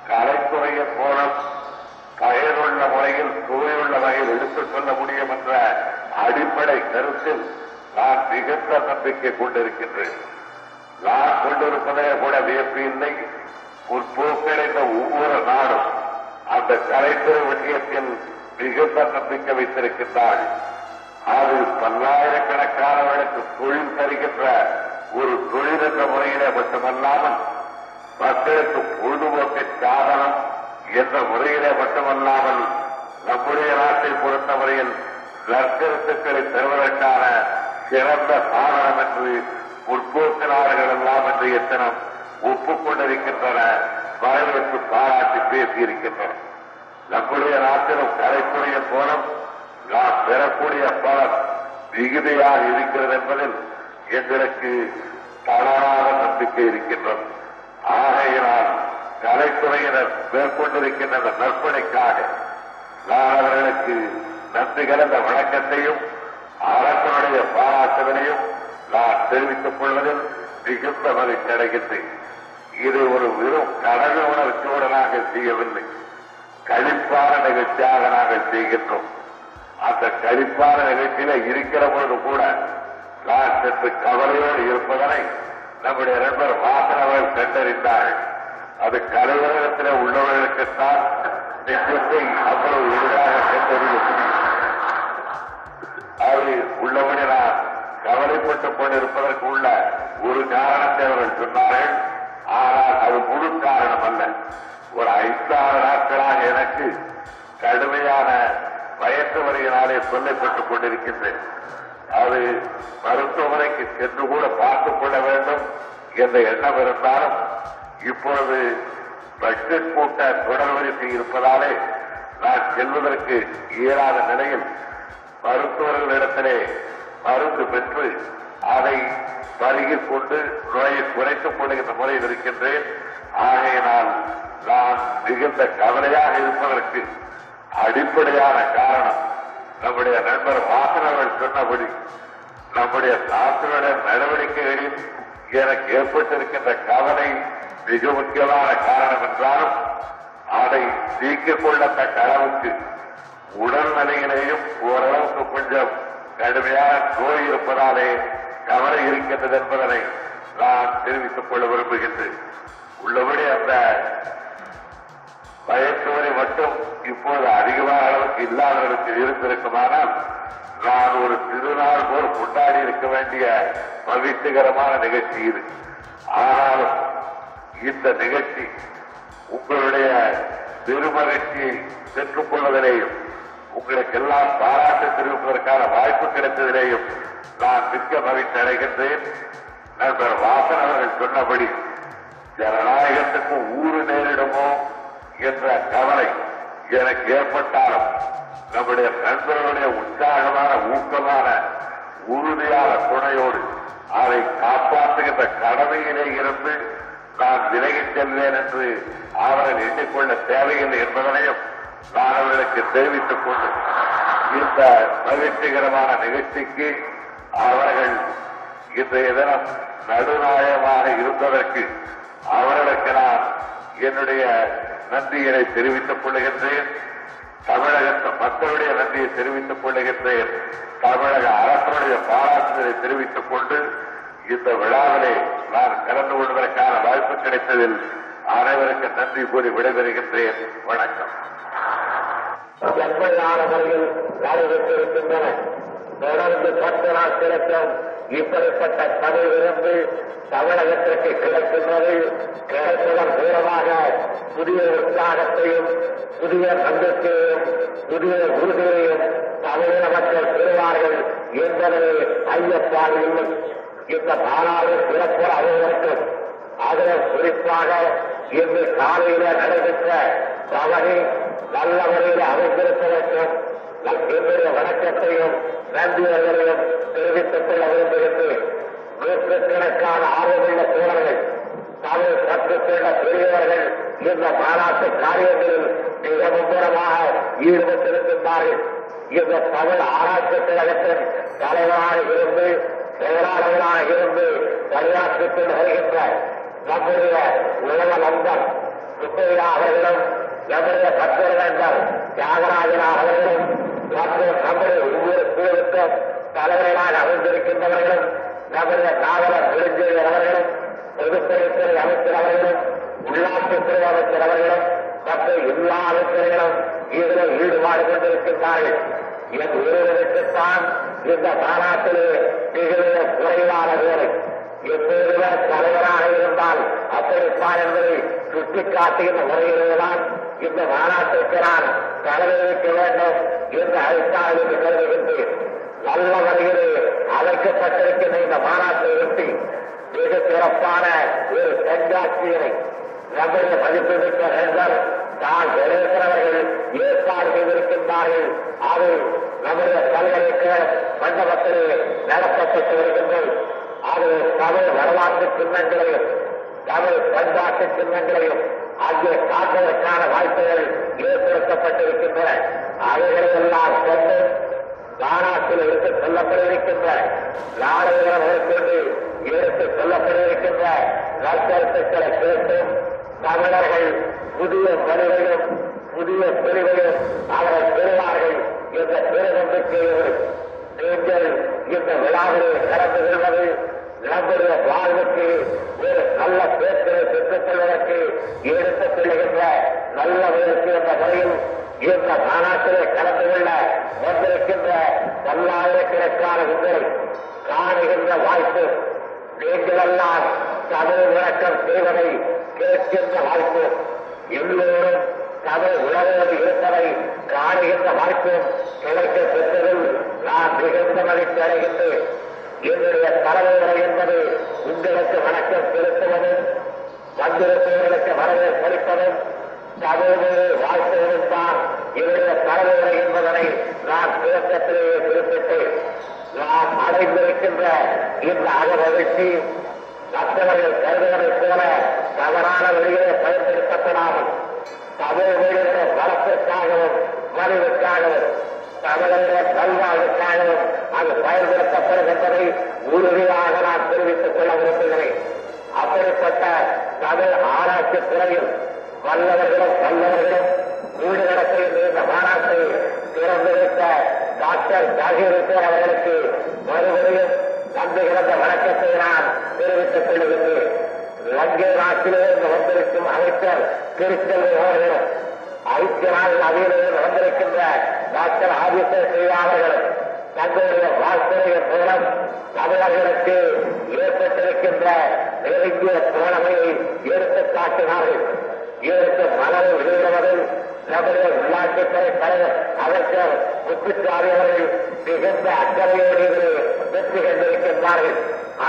S2: கலைத்துறையின் மூலம் பயனுள்ள முறையில் சுவையுள்ள வகையில் எடுத்துச் சொல்ல முடியும் என்ற அடிப்படை கருத்தில் நான் மிகுந்த நம்பிக்கை கொண்டிருக்கின்றேன். நான் கொண்டிருப்பதே கூட வியப்பு இல்லை. முற்போக்கடைந்த ஒவ்வொரு அந்த கலைத்துறை விஷயத்தில் மிகுந்த நம்பிக்கை வைத்திருக்கின்றாள் அது பல்லாயிரக்கணக்கானவர்களுக்கு தொழில் தருகின்ற ஒரு தொழில் என்ற முறையிலே மட்டுமல்லாமல் மக்களுக்கு பொழுதுபோக்கு சாதனம் என்ற முறையிலே மட்டுமல்லாமல் நம்முடைய நாட்டை பொறுத்தவரையில் நற்கருத்துக்களை தருவதற்கான சிறந்த சாதனம் என்று முற்போக்கினார்கள் எல்லாம் என்று எத்தனம் ஒப்புக்கொண்டிருக்கின்றன. வரவேற்பு பாராட்டி பேசியிருக்கின்றன நம்முடைய நாட்டிலும் கலைக்குரிய கோணம் நாம் பெறக்கூடிய பலன் மிகுதியாக இருக்கிறது என்பதில் எங்களுக்கு தளராக நம்பிக்கை இருக்கின்றது. ஆகையினால் கலைத்துறையினர் மேற்கொண்டிருக்கின்ற அந்த நற்பணிக்காக நான் அவர்களுக்கு நன்றி கலந்த வணக்கத்தையும் அரசனுடைய பாராட்டுகளையும் நான் தெரிவித்துக் கொள்வதில் மிகுந்த மகிழ்ச்சி அடைகின்றேன். இது ஒரு வெறும் கடமை உணர்ச்சியுடனாக செய்யவில்லை. கழிப்பான நிகழ்ச்சியாக நாங்கள் செய்கின்றோம். அந்த கழிப்பான நிகழ்ச்சியில இருக்கிற பொழுது கூட நான் சற்று கவலையோடு இருப்பதனை நம்முடைய நண்பர் வாசன் அவர்கள் கண்டறிந்தார்கள். அது கலைவரகத்தில் உள்ளவர்களுக்குத்தான் நிச்சயத்தை அவ்வளவு எளிதாக கண்டறிய முடியும். அது உள்ளபடி நான் கவலைப்பட்டுக் கொண்டிருப்பதற்கு உள்ள ஒரு காரணத்தை அவர்கள் சொன்னார்கள். ஆனால் அது முழு காரணம் அல்ல. ஒரு ஐந்தாறு நாட்களாக எனக்கு கடுமையான பயத்து வரையினாலே சொல்லப்பட்டுக் கொண்டிருக்கின்றேன். அது மருத்துவமனைக்கு சென்று கூட பார்த்துக் கொள்ள வேண்டும் என்ற எண்ணம் இருந்தாலும் இப்பொழுது பட்ஜெட் கூட்ட தொடர் வரிசை இருப்பதாலே நான் செல்வதற்கு இயலாத நிலையில் மருத்துவர்களிடத்திலே மருந்து பெற்று அதை பருகிக் கொண்டு நோயை குறைத்துக் கொள்கின்ற முறையில் இருக்கின்றேன். ஆகையினால் நான் மிகுந்த கவலையாக இருப்பதற்கு அடிப்படையான காரணம் நம்முடைய நண்பர் வாசனர்கள் சொன்னபடி நம்முடைய சாஸ்திர நடவடிக்கைகளில் எனக்கு ஏற்பட்டிருக்கின்ற கவலை மிக முக்கியமான காரணம் என்றாலும் அதை நீக்கிக் கொள்ளத்தக்க அளவுக்கு உடல்நிலையிலேயும் ஓரளவுக்கு கொஞ்சம் கடுமையான நோய் இருப்பதாலே கவலை இருக்கின்றது என்பதனை நான் தெரிவித்துக் கொள்ள விரும்புகின்றேன். உள்ளபடி அந்த பயத்துவரை மட்டும் இப்போது அதிகமான அளவுக்கு இல்லாதவர்களுக்கு இருந்திருக்குமானால் நான் ஒரு திருநாள் போல் கொண்டாடி இருக்க வேண்டிய மகிழ்ச்சிகரமான நிகழ்ச்சி இது. ஆனாலும் இந்த நிகழ்ச்சி உங்களுடைய பெருமகிழ்ச்சியை பெற்றுக் கொள்வதிலேயும் உங்களுக்கெல்லாம் பாராட்டு தெரிவிப்பதற்கான வாய்ப்பு கிடைத்ததிலேயும் நான் மிக்க மகிழ்ச்சி அடைகின்றேன். நண்பர் வாசன் அவர்கள் சொன்னபடி ஜனநாயகத்துக்கு ஊறு நேரிடுமோ என்ற கவலை எனக்கு ஏற்பட்டாலும் நம்முடைய நண்பர்களுடைய உற்சாகமான ஊக்கமான உறுதியான துணையோடு அதை காப்பாற்றுகின்ற கடமையிலே இருந்து நான் விலகிச் செல்வேன் என்று அவர்கள் எண்ணிக்கொள்ள தேவையில்லை என்பதனையும் நான் அவர்களுக்கு தெரிவித்துக் கொண்டு இந்த மகிழ்ச்சிகரமான நிகழ்ச்சிக்கு அவர்கள் இன்றைய தினம் நடுநாயகமாக இருந்ததற்கு அவர்களுக்கு நான் என்னுடைய நன்றிகளை தெரிவித்துக் கொள்கின்றேன் தமிழகத்து மக்களுடைய நன்றியை தெரிவித்துக் கொள்கின்றேன் தமிழக அரசனுடைய பாராட்டுதலை தெரிவித்துக் கொண்டு இந்த விழாவிலே நான் கலந்து கொள்வதற்கான வாய்ப்பு கிடைத்ததில் அனைவருக்கு நன்றி கூறி விடைபெறுகின்றேன். வணக்கம்.
S1: செம்மையான நாடுகளில் நடைபெற்றிருக்கின்றன தொடர்ந்து பத்து நாள் கிடைக்கும் இப்படிப்பட்ட பதவியிலிருந்து தமிழகத்திற்கு கிடைக்கின்றது கிடைப்பதன் மூலமாக புதிய உற்சாகத்தையும் புதிய நம்பிக்கையையும் புதிய உறுதியையும் தமிழக மக்கள் பெறுவார்கள் என்பது ஐயப்பாடு இந்த மாநாடு சிறப்பு அனைவருக்கும் அதில் குறிப்பாக இன்று காலையில நடைபெற்ற தவறை நல்ல முறையில் அமைந்திருப்பதற்கும் என்னுடைய வணக்கத்தையும் நன்றியர்களையும் தெரிவித்துக் கொள்ள விரும்புகின்றேன் நூற்றுக்கணக்கான ஆர்வமுள்ள தோழர்கள் தமிழ் கற்றுக்கொண்ட பெரியவர்கள் இந்த மாநாட்டு காரியங்களில் மிக மும்முரமாக ஈடுபட்டிருக்கின்றார்கள் இந்த தமிழ் ஆராய்ச்சி கழகத்தின் தலைவராக இருந்து செயலாளர்களாக இருந்து பணியாற்றிக் கொண்டு வருகின்ற நம்முடைய உலக நண்பர் சுப்பையா அவர்களும் நம்முடைய பத்திரவேந்தர் தியாகராஜனாக வேண்டும் மற்றும் நம்முடைய ஒவ்வொரு குழுவுக்கும் தலைவர்களாக அமைந்திருக்கின்றவர்களும் நம்முடைய காவலர் நெடுஞ்செயல் அவர்களும் பொதுப்பணித்துறை அமைச்சர் அவர்களும் உள்ளாட்சித்துறை அமைச்சர் அவர்களும் மற்றும் எல்லா அமைச்சர்களும் இதில் ஈடுபாடு கொண்டிருக்கின்றார்கள். என் ஒருவருக்குத்தான் இந்த மாநாட்டிலே மிகுந்த குறைவான வேலை. எப்போதுமே தலைவராக இருந்தால் அப்படித்தான் என்பதை சுட்டிக்காட்டுகின்ற முறையிலேதான் இந்த மாநாட்டிற்கு நான் தலைமை வைக்க வேண்டும் என்று அழைத்தால் என்று கருதுகின்றேன். நல்ல வகையிலே அழைக்கப்பட்டிருக்கின்ற இந்த மாநாட்டை ஒட்டி மிக சிறப்பான ஒரு கண்காட்சியினை நம்முடைய மதிப்புமிக்க நண்பர் தான் கணேசனவர்கள் ஏற்பாடு செய்திருக்கின்றார்கள். அது நம்முடைய பல்கலைக்கழக மண்டபத்தில் நடத்தப்பட்டு வருகின்றது. அது தமிழ் வரலாற்று சின்னங்களையும் தமிழ் பண்பாட்டு சின்னங்களையும் ஆகிய காட்டுவதற்கான வாய்ப்புகள் ஏற்படுத்தப்பட்டிருக்கின்றன. அவைகளை எல்லாம் கொண்டு தானாசில் எடுத்து செல்லப்படவிருக்கின்ற நாடகங்கள் மேற்கொண்டு எடுத்து செல்லப்படவிருக்கின்ற நற்கருத்துக்களை கேட்டும் தமிழர்கள் புதிய மனிதர்களும் புதிய பிரிவையும் அவர்கள் பெறுவார்கள் என்ற பெருநம்பிக்கையோடு நீங்கள்
S3: இந்த
S2: விழாவிலே கடந்து கொள்வது நம்முடைய வாழ்வுக்கு ஒரு நல்ல பேச்சை பெற்றுக்கொள்வதற்கு எடுத்துக் கொள்ளுகின்ற நல்லவர்களுக்கு என்ற முறையில் இந்த
S3: மாநாட்டிலே கலந்து கொள்ள வந்திருக்கின்ற பல்லாயிரக்கணக்கான உங்கள் காணுகின்ற வாய்ப்பு நீங்களெல்லாம் தமிழ் விளக்கம் செய்வதை கேட்கின்ற வாய்ப்பு எல்லோரும் தமிழ் உலகோடு இருப்பதை காணுகின்ற வாய்ப்பும் கிடைக்க பெற்றதில் நான் மிகுந்த மகிழ்ச்சி அடைகின்றேன். என்னுடைய தலைமுறை என்பது உங்களுக்கு வணக்கம் செலுத்துவதும் வந்திருப்பவர்களுக்கு வரவேற்பளிப்பதும் தமிழ் வாழ்த்துவதும் தான் என்னுடைய தலைமுறை என்பதனை நான் துவக்கத்திலேயே குறிப்பிட்டேன். நாம் அடைந்திருக்கின்ற இந்த அகமகிழ்ச்சி மற்றவர்கள் கருதுவதைப் போல தவறான வழியிலே பயன்படுத்தப்படாமல் தமிழ் மொழியினுடைய வளத்திற்காகவும் மலிவுக்காகவும் தமிழருடைய நல்வாழ்வுக்காகவும் அது பயன்படுத்தப்படும் உறுதியாக நான் தெரிவித்துக் கொள்ள விரும்புகிறேன். அப்படிப்பட்ட தமிழ் ஆராய்ச்சி துறையில் வல்லவர்களும் வல்லவர்களும் வீடு நடத்துகின்ற இந்த மாநாட்டை திறந்து வைத்த டாக்டர் ஜாகிர் அவர்களுக்கு மறுபடியும் நன்றி கிடந்த வணக்கத்தை நான் தெரிவித்துக் கொள்கின்றேன். லங்கை நாட்டிலிருந்து வந்திருக்கும் அமைச்சர் திருச்செல்வி அவர்களும் ஐக்கிய நாள் அவையிலிருந்து வந்திருக்கின்ற டாக்டர் ஆதித்ய ஸ்ரீயா அவர்களும் தங்களுடைய வாழ்க்கைய மூலம் தமிழர்களுக்கு ஏற்பட்டிருக்கின்ற நெருங்கிய தோழமையை எடுத்துக் காட்டினார்கள். இதற்கு மனதை வெளியிடுவதில் நம்முடைய உள்ளாட்சித்துறை தலைவர் அமைச்சர் முத்துச்சாமி அவர்கள் மிகுந்த அக்கறையோடு வெற்றி கண்டிருக்கின்றார்கள்.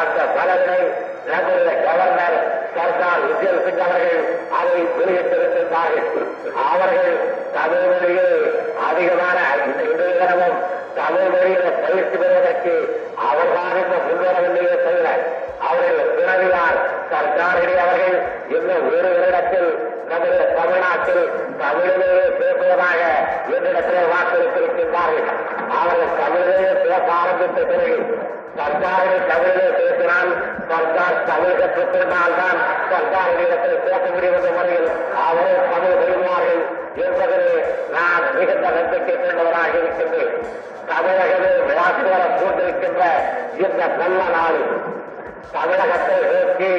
S3: அந்த பலனை நம்முடைய கவர்னர் சர்தார் விஜய் சிங் அவர்கள் அதை வெளியிட்டிருக்கின்றார்கள். அவர்கள் தமிழ்மொழியில் அதிகமான இணையதளமும் தமிழ் மொழியில பயிற்சி பெறுவதற்கு அவர்தான் இந்த முன்வரவில்லையே தவிர அவர்கள் பிறவியார் சர்தாரடி அவர்கள் இன்னும் ஒரு வருடத்தில் நமது தமிழ்நாட்டில் தமிழிலேயே பேசுவதாக என்னிடத்திலே வாக்களித்திருக்கின்றார்கள். அவர்கள் தமிழிலேயே பேச ஆரம்பித்த பிறகு சர்தாரடி தமிழிலே பேசினால் சர்தார் தமிழ் கற்றுத்திருந்தால்தான் சர்தார் சர்க்காரிடத்தில் பேச முடியும் என்ற முறையில் அவரே தமிழ் பெறுவார்கள் என்பதிலே நான் மிகுந்த நம்பிக்கை கொண்டவராக இருக்கின்றேன் தமிழகமே விளையாட்டு வர கொண்டிருக்கின்ற இந்த நல்ல நாடு தமிழகத்தை நோக்கி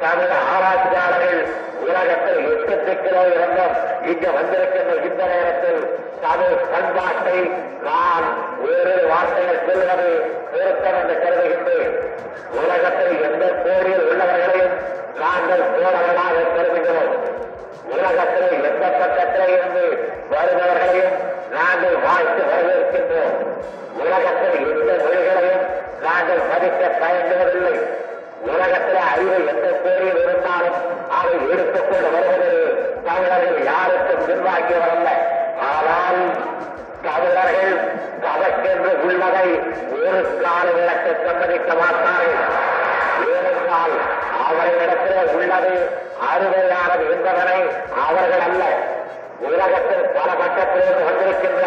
S3: தமிழ் ஆராய்ச்சியாளர்கள் உலகத்தில் எட்டு திக்கிலோ இருந்தும் இங்கு வந்திருக்கின்ற இந்த நேரத்தில் தமிழ் பண்பாட்டை நான் வேறு வார்த்தைகள் சொல்வது பொருத்தம் என்று கருதுகின்றேன். உலகத்தில் எந்த போரில் உள்ளவர்களையும் நாங்கள் போரவர்களாக கருதுகிறோம். உலகத்தில் எந்த பக்கத்தில் இருந்து வருபவர்களையும் நாங்கள் வாழ்த்து வரவேற்கின்றோம். உலகத்தில் எந்த மொழிகளையும் நாங்கள் மதிக்க பயன்படுவதில்லை. உலகத்தில் அறிவு எந்த பேரில் இருந்தாலும் அதை எடுத்துக்கொண்டு வருவது தமிழர்கள் யாருக்கும் பின்வாங்கியவரல்ல ஆனால் தமிழர்கள் தவக்கென்று உள்ளதை ஒரு கால விளக்கு சம்மதிக்க மாட்டார்கள். ஏனென்றால் அவர்களிடத்தில் உள்ளது அறுவையானது என்பதனை அவர்கள் அல்ல. உலகத்தில் பல கட்டத்திலிருந்து வந்திருக்கின்ற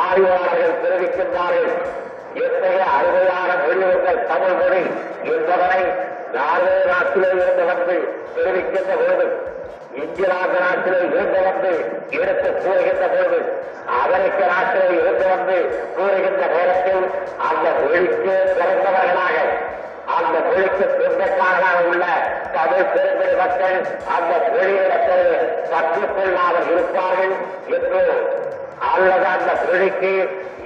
S3: ஆய்வாளர்கள் தெரிவிக்கின்றார்கள். எத்தகைய அருமையான மொழியுங்கள் தமிழ் மொழி என்பதனை நார்வே நாட்டிலே இருந்து வந்து தெரிவிக்கின்ற போது இங்கிலாந்து நாட்டிலே இருந்து வந்து எடுத்து கூறுகின்ற போது அமெரிக்க நாட்டிலே இருந்து வந்து கூறுகின்ற நேரத்தில் அந்த மொழிக்கு பிறந்தவர்களாக அந்த மொழிக்கு சொந்தக்காரனாக உள்ள தமிழ் பெருமை மக்கள் அந்த மொழியிடத்தில் கற்றுக்கொள்ளாமல் இருப்பார்கள் என்று அல்லது அந்த பிழைக்கு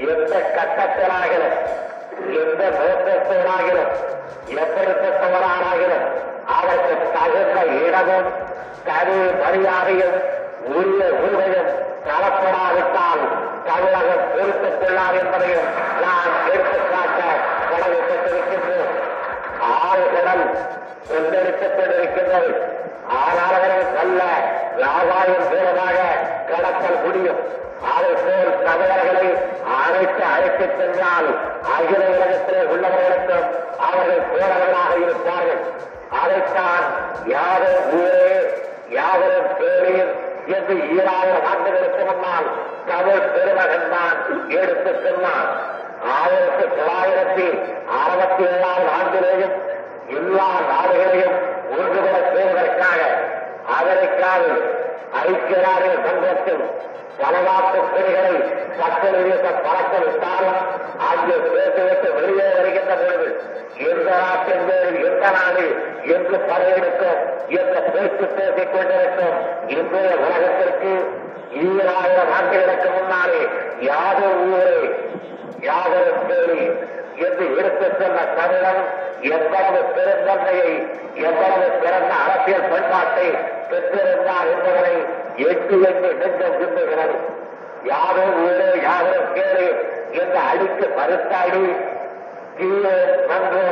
S3: எந்த கட்டத்திலாகிலும் எந்த நோக்கத்தோடாகிலும் எப்படிப்பட்டவரானாகிலும் அதற்கு தகுந்த இடமும் தனி மரியாதையும் உரிய உரிமையும் தரப்படாவிட்டால் தமிழகம் பொறுத்துக் கொள்ளார் என்பதையும் நான் எடுத்துக்காட்ட கடமைப்பட்டிருக்கின்றோம் ஆறு கடல் கொண்டெடுக்கப்பட்டிருக்கின்றது ஆனால் அவர்கள் நல்ல வியாபாரம் மூலமாக கடத்தல் முடியும் அதை போல் தமிழர்களை அழைத்து அழைத்துச் சென்றால் அகில உலகத்திலே உள்ளவர்களுக்கும் அவர்கள் போறவர்களாக இருப்பார்கள். அதைத்தான் யாரும் ஊரே யாவரும் பேரீர் என்று ஈராயிரம் ஆண்டுகளுக்கு முன்னால் தமிழ் பெருமகன் தான் எடுத்து சென்றான் ஆயிரத்தி தொள்ளாயிரத்தி அறுபத்தி ஏழாவது ஆண்டிலேயும் எல்லா நாடுகளையும் ஒன்றுபட செய்வதற்காக அமெரிக்காவில் ஐக்கிய நாடுகள் சங்கத்தின் பலநாட்டு கொடிகளை பக்கல் வீச பறக்க விட்டாலும் அங்கு பேசிவிட்டு வெளியே வருகின்ற பொழுது எந்த நாட்டின் பேரில் எந்த நாடு என்று படையெடுக்கும் என்ற பேச்சு பேசிக் கொண்டிருக்கும் இன்றைய உலகத்திற்கு ஈராயிரம் ஆண்டுகளுக்கு முன்னாலே யாதொரு ஊரே யாதொரு பேரில் என்று எடுத்து சொன்ன தமிழன் எவ்வளவு பெருந்தன்மையை எவ்வளவு பிறந்த அரசியல் பண்பாட்டை பெற்றிருந்தார் என்பதனை எட்டு என்று நெஞ்சம் விரும்புகிறது யாரோ ஊரே யாரோ கேளு என்று அடித்து மறுத்தாடி கீழே நன்றோ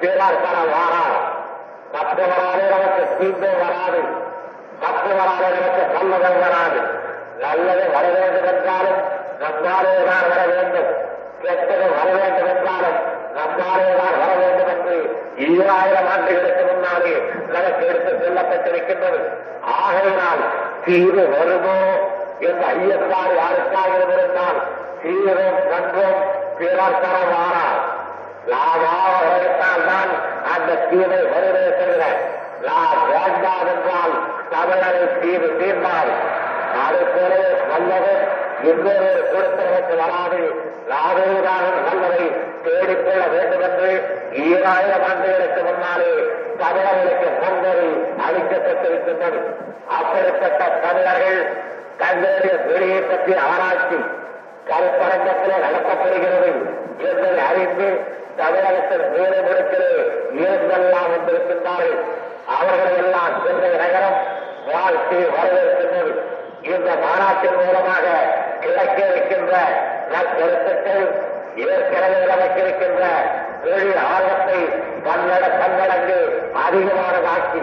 S3: பேரார் தர வாரார். மற்றவராலே நமக்கு தீண்டே வராது. மற்றவராலே நமக்கு நல்லது வராது. நல்லது வர வேண்டும் என்றாலும் நம்மாலே தான் வர வேண்டும். கெட்டது வர வேண்டும் என்றாலும் நம்மாலே தான் வர வேண்டும் என்று ஈராயிரம் ஆண்டுகளுக்கு முன்னாலே நமக்கு எடுத்துச் செல்லப்பட்டிருக்கின்றது ஆகையினால் தீவு வருமோ என்ற ஐயத்தாறு யாருக்காக இருந்திருந்தால் தீவிரம் நன்றும் பிறர் தர வாரார் லாபாக உழைத்தால் தான் அந்த தீவை வருவே தவிர லா வேண்டாம் என்றால் தமிழரை தீவு தீர்ந்தால் அதுபோல நல்லது இன்னொரு கொடுத்தவனுக்கு வராது லாபேதான நல்லதை தேடிக்கொள்ள வேண்டும் என்று ஈராயிரம் ஆண்டுகளுக்கு முன்னாலே தமிழர்களுக்கு பொங்கல் அளிக்கப்பட்டிருக்கின்றது. அப்படிப்பட்ட தமிழர்கள் தங்களுடைய மொழியை பற்றி ஆராய்ச்சி கருப்பரங்கத்திலே நடத்தப்படுகிறது என்பதை அறிந்து தமிழகத்தில் மீனமிடத்திலே இருந்தெல்லாம் வந்திருக்கின்றார்கள். அவர்களை எல்லாம் சென்ற நகரம் வாழ்க்கை வரவேற்கின்றது. இந்த மாநாட்டின் மூலமாக கிடைக்க இருக்கின்ற நற்கருத்துக்கள் ஏற்கனவே நமக்கிருக்கின்ற ஏழு ஆயிரத்தை பன்னட பன்னடங்கு அதிகமானதாக்கி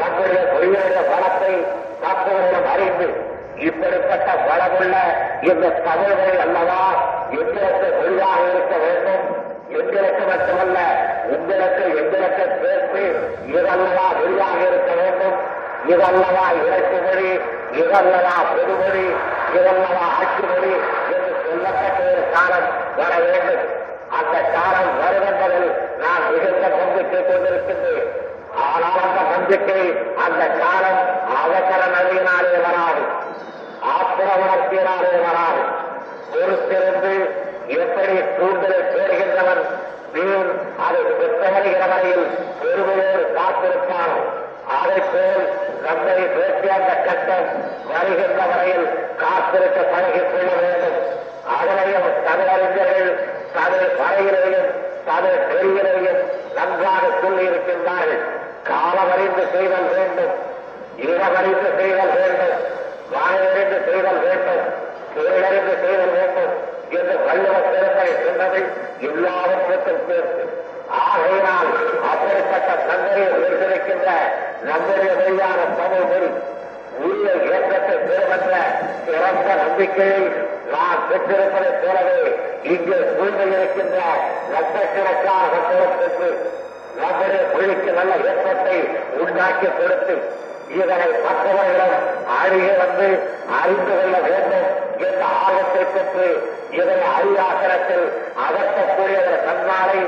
S3: நம்முடைய தொழிலாளர் பலத்தை மற்றவர்களிடம் அறிந்து இப்படிப்பட்ட பலமுள்ள இந்த தமிழ்மொழி அல்லவா எங்களுக்கு தொழிலாக இருக்க வேண்டும். எங்களுக்கு மட்டுமல்ல உங்களுக்கு எங்களுக்கு சேர்த்து இதல்லவா வெளியாக இருக்க வேண்டும். இதல்லவா இறக்கு மொழி இதல்லவா பொதுமொழி இதல்லவா ஆட்சி மொழி என்று சொல்லப்பட்ட ஒரு காலம் வர வேண்டும். அந்த காலம் வரும் நான் மிகுந்த நம்பிக்கை கொண்டிருக்கின்றேன். ஆனால் அந்த நம்பிக்கை அந்த காலம் அவசர நதியினாலே வராது. ஆத்திர உணர்ச்சியினாலே வராது. பொறுத்திருந்து எப்படி தூண்டலை தேடுகின்றவன் மீன் அதை பெற்றவருகிற வரையில் பெருமையோடு காத்திருப்பான். அதை போல் நம்மை பேசிய அந்த கட்டம் வருகின்ற வரையில் காத்திருக்க பழகிக் கொள்ள வேண்டும். அதனையும் தமிழறிஞர்கள் தமிழ் வரைகிறதையும் தமிழ் தெரிகிறதையும் நன்றாக சொல்லியிருக்கின்றார்கள். காலமறிந்து செய்தல் வேண்டும் இடமறிந்து செய்தல் வேண்டும் வாயறிந்து செய்தல் வேண்டும் தொழிலறிந்து செய்தல் வேண்டும் என்று வள்ளுவ பெருமை சொன்னதை எல்லாவற்றுக்கும் சேர்த்து ஆகையினால் அப்படிப்பட்ட தந்தையை உயர்ந்திருக்கின்ற நம்முடைய வழியான தமிழ் மொழி உரிய இயக்கத்தை பெறுகின்ற சிறந்த நம்பிக்கையை நான் போலவே இங்கே இங்கு சூழ்ந்திருக்கின்ற லட்சக்கணக்கான மக்களுக்கு நம்முடைய மொழிக்கு நல்ல ஏற்றத்தை உண்டாக்கி கொடுத்து இதனை மற்றவர்களிடம் அருகே வந்து அறிந்து கொள்ள வேண்டும் என்ற ஆர்வத்தை பெற்று இதனை அரியாசனத்தில் அகற்றக்கூடிய ஒரு நன்னாளை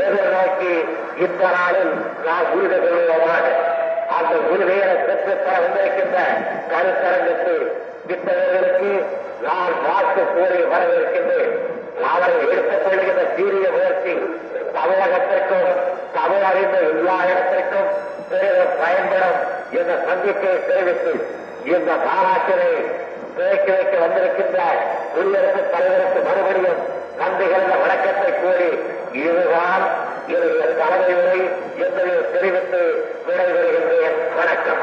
S3: எதிர்நோக்கி இந்த நாளில் நாம் உறுதி கொள்வோமாக அந்த உறுதியை பெற்றுத்தர வந்திருக்கின்ற கருத்தரங்கத்தில் விட்டவர்களுக்கு நான் வாழ்த்து கூறி வரவிருக்கின்றேன் அவரை எடுத்துக் கொள்கின்ற சீரிய முயற்சி தமிழகத்திற்கும் தமிழ் அறிந்த எல்லா இடத்திற்கும் பெரிதும் பயன்படும் என்ற சந்திப்பை தெரிவித்து இந்த மாநாட்டினை துவக்கி வைக்க வந்திருக்கின்ற குடியரசுத் தலைவருக்கு மறுபடியும் நன்றிகள வணக்கத்தை கூறி இதுதான் என்னுடைய தலைமை உரை என்பதை தெரிவித்து விடைபெறுகின்றேன். வணக்கம்.